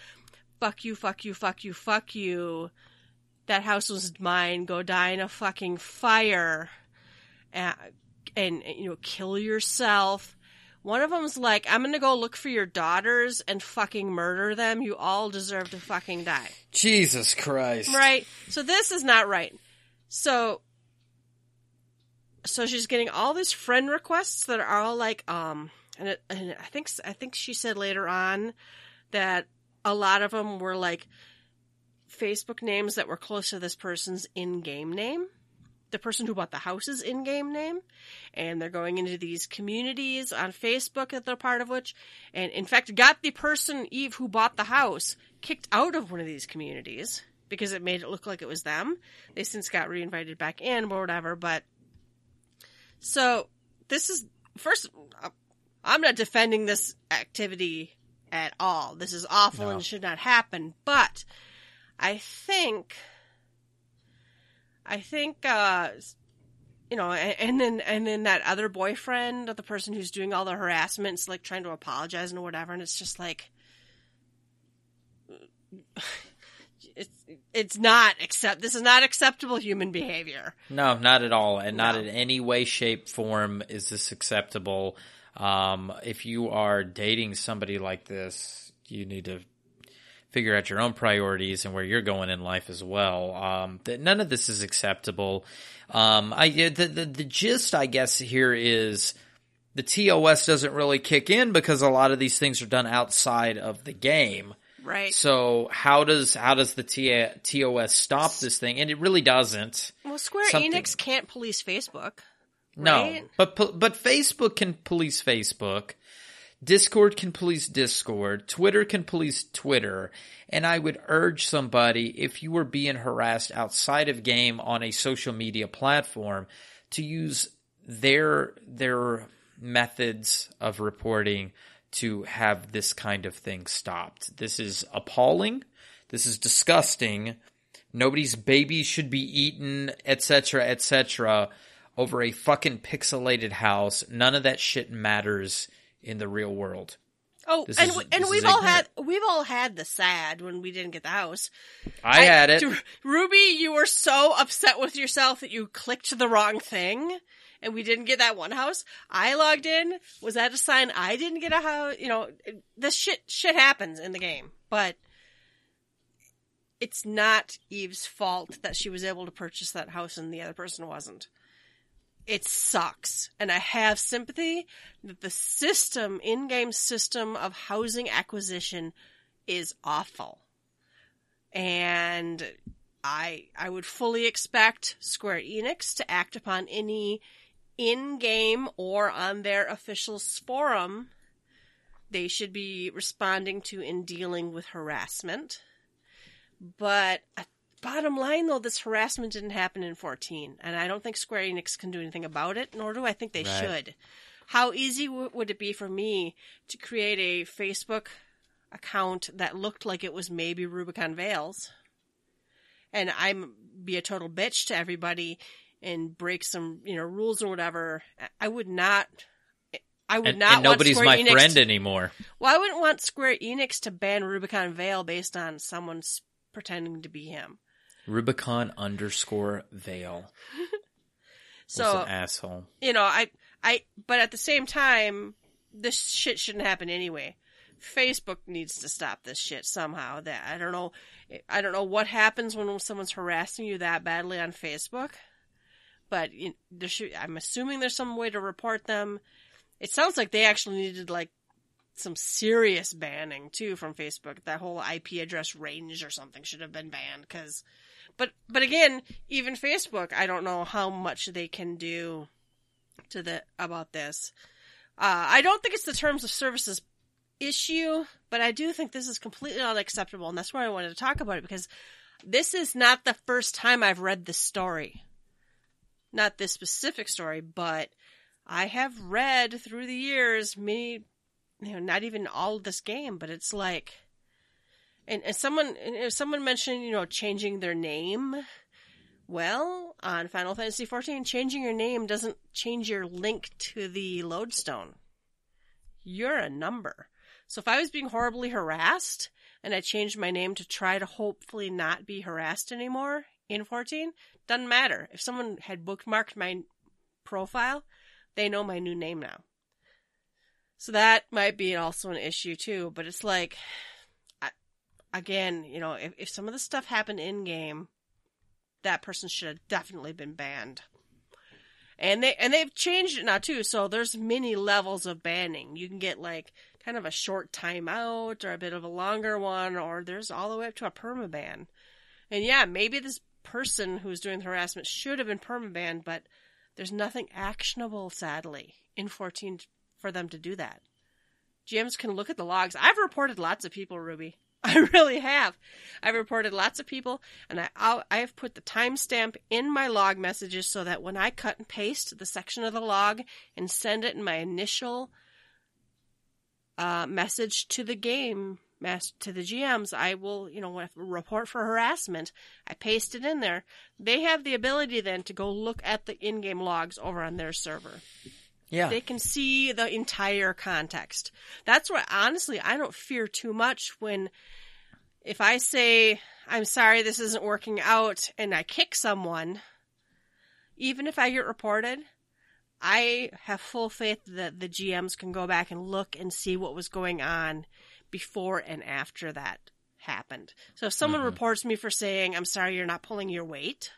fuck you, fuck you, fuck you, fuck you. That house was mine. Go die in a fucking fire. And, and you know, kill yourself. One of them's like, I'm gonna go look for your daughters and fucking murder them. You all deserve to fucking die. Jesus Christ. Right? So this is not right. So, so she's getting all these friend requests that are all like, um, and, it, and I think, I think she said later on that a lot of them were like Facebook names that were close to this person's in-game name. The person who bought the house's in-game name, and they're going into these communities on Facebook that they're part of which, and in fact got the person Eve who bought the house kicked out of one of these communities because it made it look like it was them. They since got reinvited back in or whatever, but so this is first. I'm not defending this activity at all. This is awful no. and should not happen. But I think, I think, uh, you know, and, and, then and then that other boyfriend of the person who's doing all the harassments, like trying to apologize and whatever, and it's just like, it's it's not accept. This is not acceptable human behavior. No, not at all, and no. not in any way, shape, form is this acceptable. Um, if you are dating somebody like this, you need to figure out your own priorities and where you're going in life as well. Um, that none of this is acceptable. Um, I the, the the gist, I guess, here is the TOS doesn't really kick in because a lot of these things are done outside of the game. Right. So how does how does the TOS stop this thing? And it really doesn't. Well, Square Something- Enix can't police Facebook. No, but but Facebook can police Facebook. Discord can police Discord. Twitter can police Twitter. And I would urge somebody, if you were being harassed outside of game on a social media platform, to use their their methods of reporting to have this kind of thing stopped. This is appalling. This is disgusting. Nobody's baby should be eaten, etc., etc., over a fucking pixelated house. None of that shit matters in the real world. Oh, This and is- we, and we've all had we've all had the sad when we didn't get the house. I, had it. Ruby, you were so upset with yourself that you clicked the wrong thing and we didn't get that one house. I logged in. Was that a sign I didn't get a house? You know, this shit, shit happens in the game, but it's not Eve's fault that she was able to purchase that house and the other person wasn't. It sucks. And I have sympathy that the system, in-game system of housing acquisition is awful and I I would fully expect Square Enix to act upon any in-game or on their official forum they should be responding to in dealing with harassment. But uh, bottom line though, this harassment didn't happen in 14, and I don't think Square Enix can do anything about it, nor do I think they Right. should. How easy w- would it be for me to create a Facebook account that looked like it was maybe Rubicon Vales, and I'm be a total bitch to everybody and break some you know rules or whatever? I would not. I would And, not. and nobody's Square my Enix friend to- anymore. well, I wouldn't want Square Enix to ban Rubicon Vale based on someone pretending to be him. Rubicon underscore vale. So an asshole. you know, I, I, but at the same time, this shit shouldn't happen anyway. Facebook needs to stop this shit somehow. That I don't know, I don't know what happens when someone's harassing you that badly on Facebook, but you, there should. I'm assuming there's some way to report them. It sounds like they actually needed like some serious banning too from Facebook. That whole IP address range or something should have been banned because. But but again, even Facebook, I don't know how much they can do to the about this. Uh, I don't think it's the terms of services issue, but I do think this is completely unacceptable, and that's why I wanted to talk about it because this is not the first time I've read this story. Not this specific story, but I have read through the years many, you know, not even all of this game, but it's like, and, and someone, someone mentioned, you know, changing their name. Well, on Final Fantasy XIV, changing your name doesn't change your link to the lodestone. You're a number. So if I was being horribly harassed and I changed my name to try to hopefully not be harassed anymore in 14, doesn't matter. If someone had bookmarked my profile, they know my new name now. So that might be also an issue too, but it's like, I, again, you know, if, if some of the stuff happened in game, that person should have definitely been banned. And they and they've changed it now too. So there's many levels of banning. You can get like kind of a short timeout or a bit of a longer one, or there's all the way up to a perma ban And yeah, maybe this person who's doing the harassment should have been permabanned, but there's nothing actionable, sadly, in 14 for them to do that. GMs can look at the logs. I've reported lots of people, Ruby. I really have. I've reported lots of people, and I I'll, I have put the timestamp in my log messages so that when I cut and paste the section of the log and send it in my initial uh, message to the game mas- to the GMs, I will, you know, report for harassment, I paste it in there. They have the ability then to go look at the in-game logs over on their server. Yeah. They can see the entire context. That's why, honestly, I don't fear too much when, if I say, I'm sorry, this isn't working out, and I kick someone, even if I get reported, I have full faith that the GMs can go back and look and see what was going on before and after that happened. So if someone Mhm. reports me for saying, I'm sorry, you're not pulling your weight,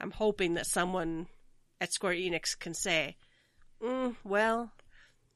I'm hoping that someone at Square Enix can say, mm, well,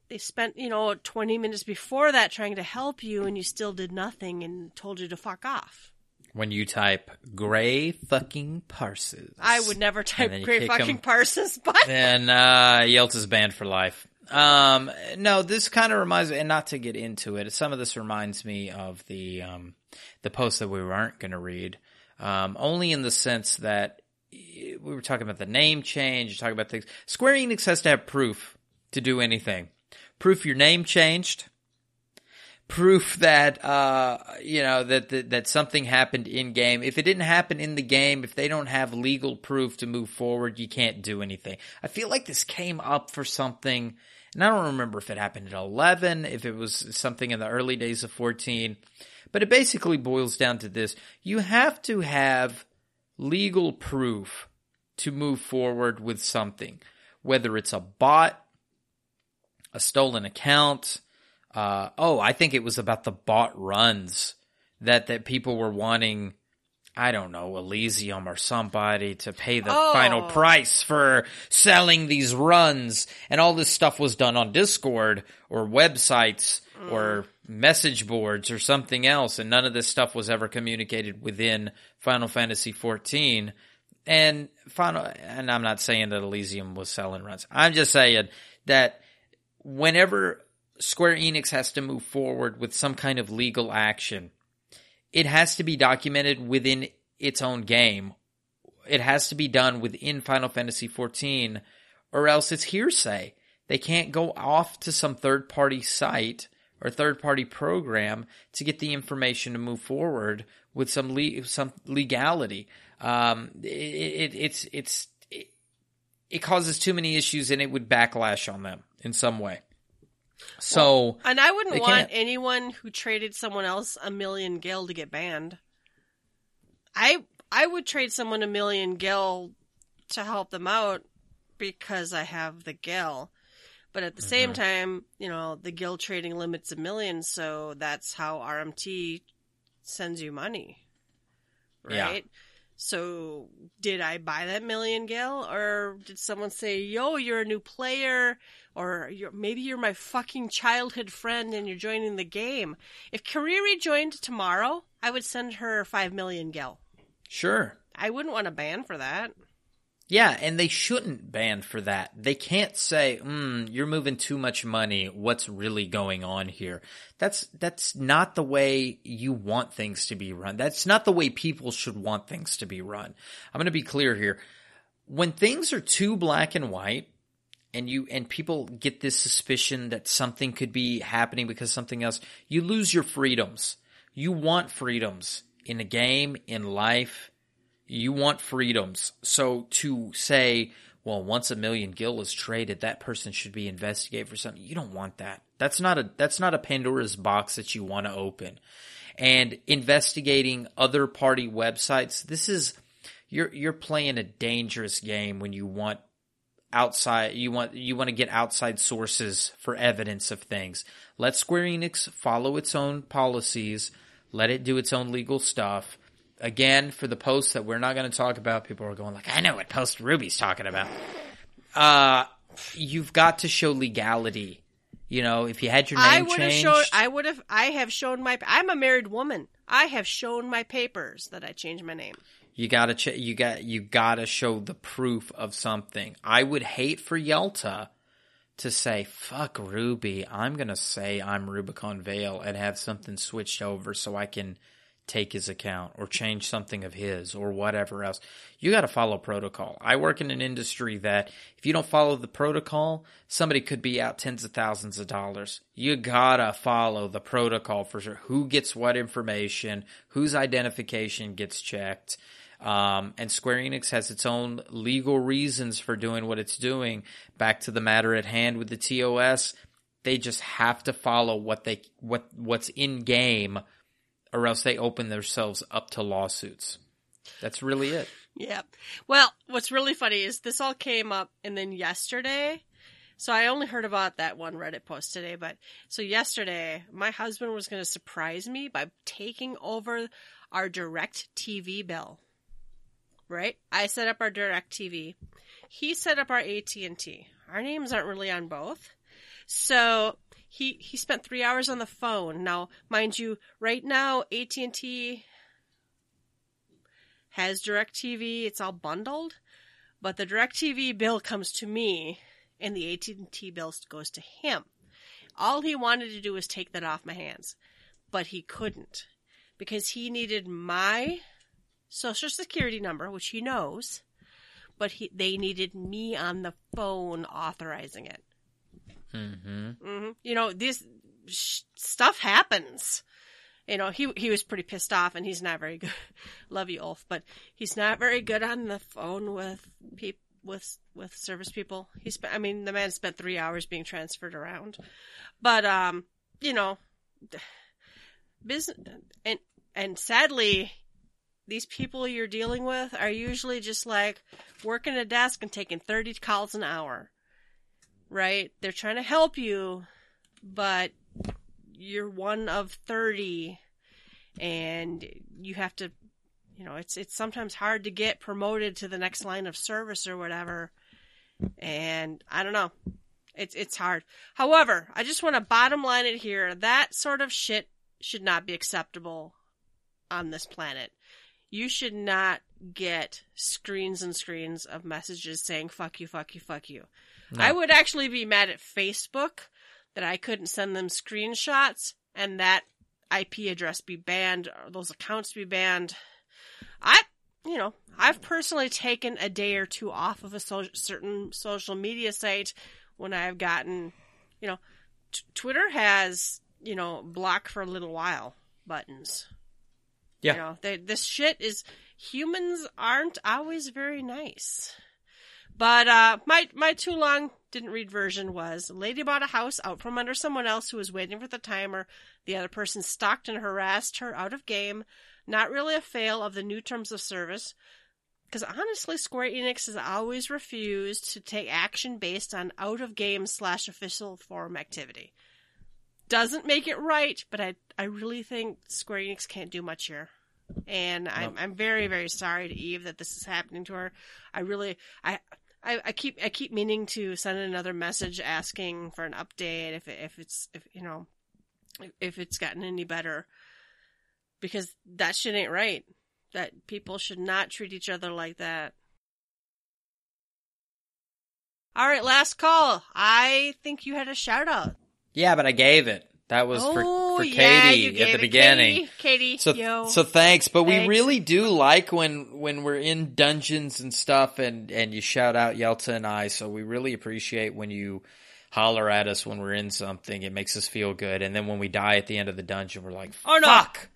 they spent, you know, 20 minutes before that trying to help you and you still did nothing and told you to fuck off. When you type Gray fucking Parsons. I would never type Gray fucking 'em. Parsons, but then uh, Yelta's banned for life. Um, no, this kind of reminds me, and not to get into it, some of this reminds me of the um, the post that we weren't going to read, um, only in the sense that we were talking about the name change, talking about things. Square Enix has to have proof to do anything. Proof your name changed. Proof that uh, you know that, that that something happened in game. If it didn't happen in the game, if they don't have legal proof to move forward, you can't do anything. I feel like this came up for something, and I don't remember if it happened at eleven, if it was something in the early days of fourteen, but it basically boils down to this: you have to have legal proof to move forward with something, whether it's a bot, a stolen account. Uh, oh, I think it was about the bot runs that that people were wanting. I don't know, Elysium or somebody to pay the Oh. final price for selling these runs, and all this stuff was done on Discord or websites mm. or message boards or something else, and none of this stuff was ever communicated within Final Fantasy XIV. And final, and I'm not saying that Elysium was selling runs. I'm just saying that whenever Square Enix has to move forward with some kind of legal action, it has to be documented within its own game. It has to be done within Final Fantasy XIV, or else it's hearsay. They can't go off to some third party site or third party program to get the information to move forward with some le- some legality. Um, it, it, it's it's it, it causes too many issues, and it would backlash on them in some way. So and I wouldn't want can't. anyone who traded someone else a million gil to get banned. I I would trade someone a million gil to help them out because I have the gil. But at the same Mm-hmm. time, you know, the gil trading limits a million, so that's how RMT sends you money. Yeah. Right? So did I buy that million gil or did someone say, "Yo, you're a new player or you're, maybe you're my fucking childhood friend and you're joining the game." If Kariri joined tomorrow, I would send her 5 million gil. sure, I wouldn't want a ban for that. Yeah, and they shouldn't ban for that. They can't say, mm, "You're moving too much money. What's really going on here?" That's that's not the way you want things to be run. That's not the way people should want things to be run. I'm going to be clear here. When things are too black and white, and you and people get this suspicion that something could be happening because something else, you lose your freedoms. You want freedoms in a game, in life. You want freedoms. So to say, well, once a million gil is traded, that person should be investigated for something. You don't want that. That's not a that's not a Pandora's box that you want to open. And investigating other party websites, this is you're you're playing a dangerous game when you want outside you want you want to get outside sources for evidence of things. Let Square Enix follow its own policies, let it do its own legal stuff. Again, for the posts that we're not going to talk about, people are going like, "I know what post Ruby's talking about." Uh, you've got to show legality. You know, if you had your I name would have changed, shown I would have I have shown my I'm a married woman. I have shown my papers that I changed my name. You gotta ch- you got you gotta show the proof of something. I would hate for Yelta to say "fuck Ruby." I'm gonna say I'm Rubicon Vale and have something switched over so I can take his account or change something of his or whatever else. You got to follow protocol. I work in an industry that if you don't follow the protocol, somebody could be out tens of thousands of dollars. You gotta follow the protocol for sure. Who gets what information, whose identification gets checked. Um, and Square Enix has its own legal reasons for doing what it's doing. Back to the matter at hand with the TOS, they just have to follow what they what what's in game, or else they open themselves up to lawsuits. That's really it. Yeah. Well, what's really funny is this all came up and then yesterday. So I only heard about that one Reddit post today, but so yesterday my husband was going to surprise me by taking over our DirecTV bill. Right? I set up our DirecTV. He set up our AT&T. Our names aren't really on both. So he he spent three hours on the phone. Now, mind you, right now AT and T has DirecTV. It's all bundled, but the DirecTV bill comes to me, and the AT and T bill goes to him. All he wanted to do was take that off my hands, but he couldn't because he needed my social security number, which he knows, but he, they needed me on the phone authorizing it. Mm-hmm. hmm You know, this sh- stuff happens. You know, he he was pretty pissed off, and he's not very good. Love you, Ulf, but he's not very good on the phone with peop with with service people. He spent. I mean, the man spent three hours being transferred around, but um, you know, business and and sadly, these people you're dealing with are usually just like working a desk and taking 30 calls an hour. Right? They're trying to help you, but you're one of 30 and you have to you know, it's it's sometimes hard to get promoted to the next line of service or whatever. And I don't know. It's it's hard. However, I just want to bottom line it here. That sort of shit should not be acceptable on this planet. You should not get screens and screens of messages saying fuck you, fuck you, fuck you. No. I would actually be mad at Facebook that I couldn't send them screenshots and that IP address be banned or those accounts be banned. I, you know, I've personally taken a day or two off of a so- certain social media site when I've gotten, you know, t- Twitter has, you know, block for a little while buttons. Yeah. You know, they, this shit is humans aren't always very nice. But uh my my too long didn't read version was a lady bought a house out from under someone else who was waiting for the timer. The other person stalked and harassed her out of game. Not really a fail of the new terms of service. Because honestly, Square Enix has always refused to take action based on out of game slash official forum activity. Doesn't make it right, but I I really think Square Enix can't do much here. And I'm. I'm very very sorry to Eve that this is happening to her. I really I. I, I keep I keep meaning to send another message asking for an update if it, if it's if you know if, if it's gotten any better because that shit ain't right. That people should not treat each other like that. All right, last call. I think you had a shout out. Yeah, but I gave it. That was oh, for, for Katie you at the beginning. Katie, Katie So, yo. so thanks, but we really do like when when we're in dungeons and stuff, and and you shout out Yelta and I. So we really appreciate when you holler at us when we're in something. It makes us feel good, and then when we die at the end of the dungeon, we're like, Oh, no. fuck.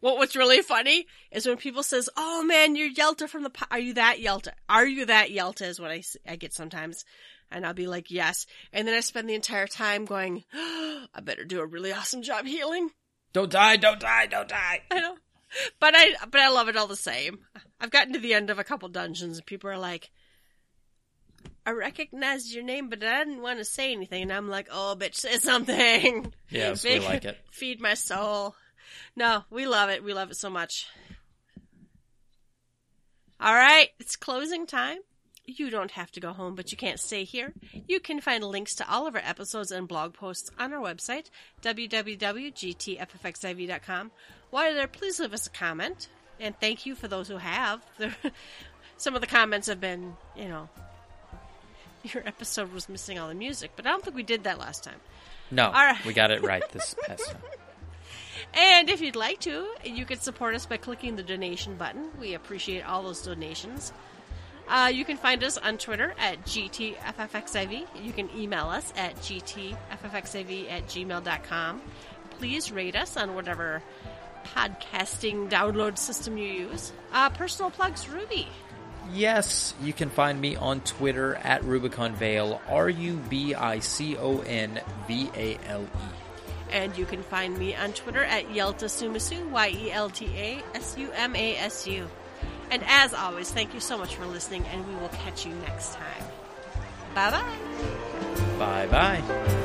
What What's really funny is when people says, "Oh man, you're Yelta from the. Po- Are you that Yelta? Are you that Yelta?" Is what I I get sometimes, and I'll be like, "Yes," and then I spend the entire time going, "I better do a really awesome job healing." Don't die, don't die, don't die. I know, but I but I love it all the same. I've gotten to the end of a couple dungeons, and people are like. I recognized your name, but I didn't want to say anything. And I'm like, oh, bitch, say something. Yes, we Make- like it. Feed my soul. No, we love it. We love it so much. All right, it's closing time. You don't have to go home, but you can't stay here. You can find links to all of our episodes and blog posts on our website, www.gtffxiv.com. While you're there, please leave us a comment. And thank you for those who have. Some of the comments have been, you know, your episode was missing all the music, but I don't think we did that last time. No, right. we got it right this past time. And if you'd like to, you can support us by clicking the donation button. We appreciate all those donations. Uh, you can find us on Twitter at GTFFXIV. You can email us at GTFFXIV at gmail.com. Please rate us on whatever podcasting download system you use. Uh, personal plugs, Ruby. Yes, you can find me on Twitter at Rubicon Vale, R U B I C O N V A L E. And you can find me on Twitter at Yelta Sumasu, Y E L T A S U M A S U. And as always, thank you so much for listening, and we will catch you next time. Bye bye. Bye bye.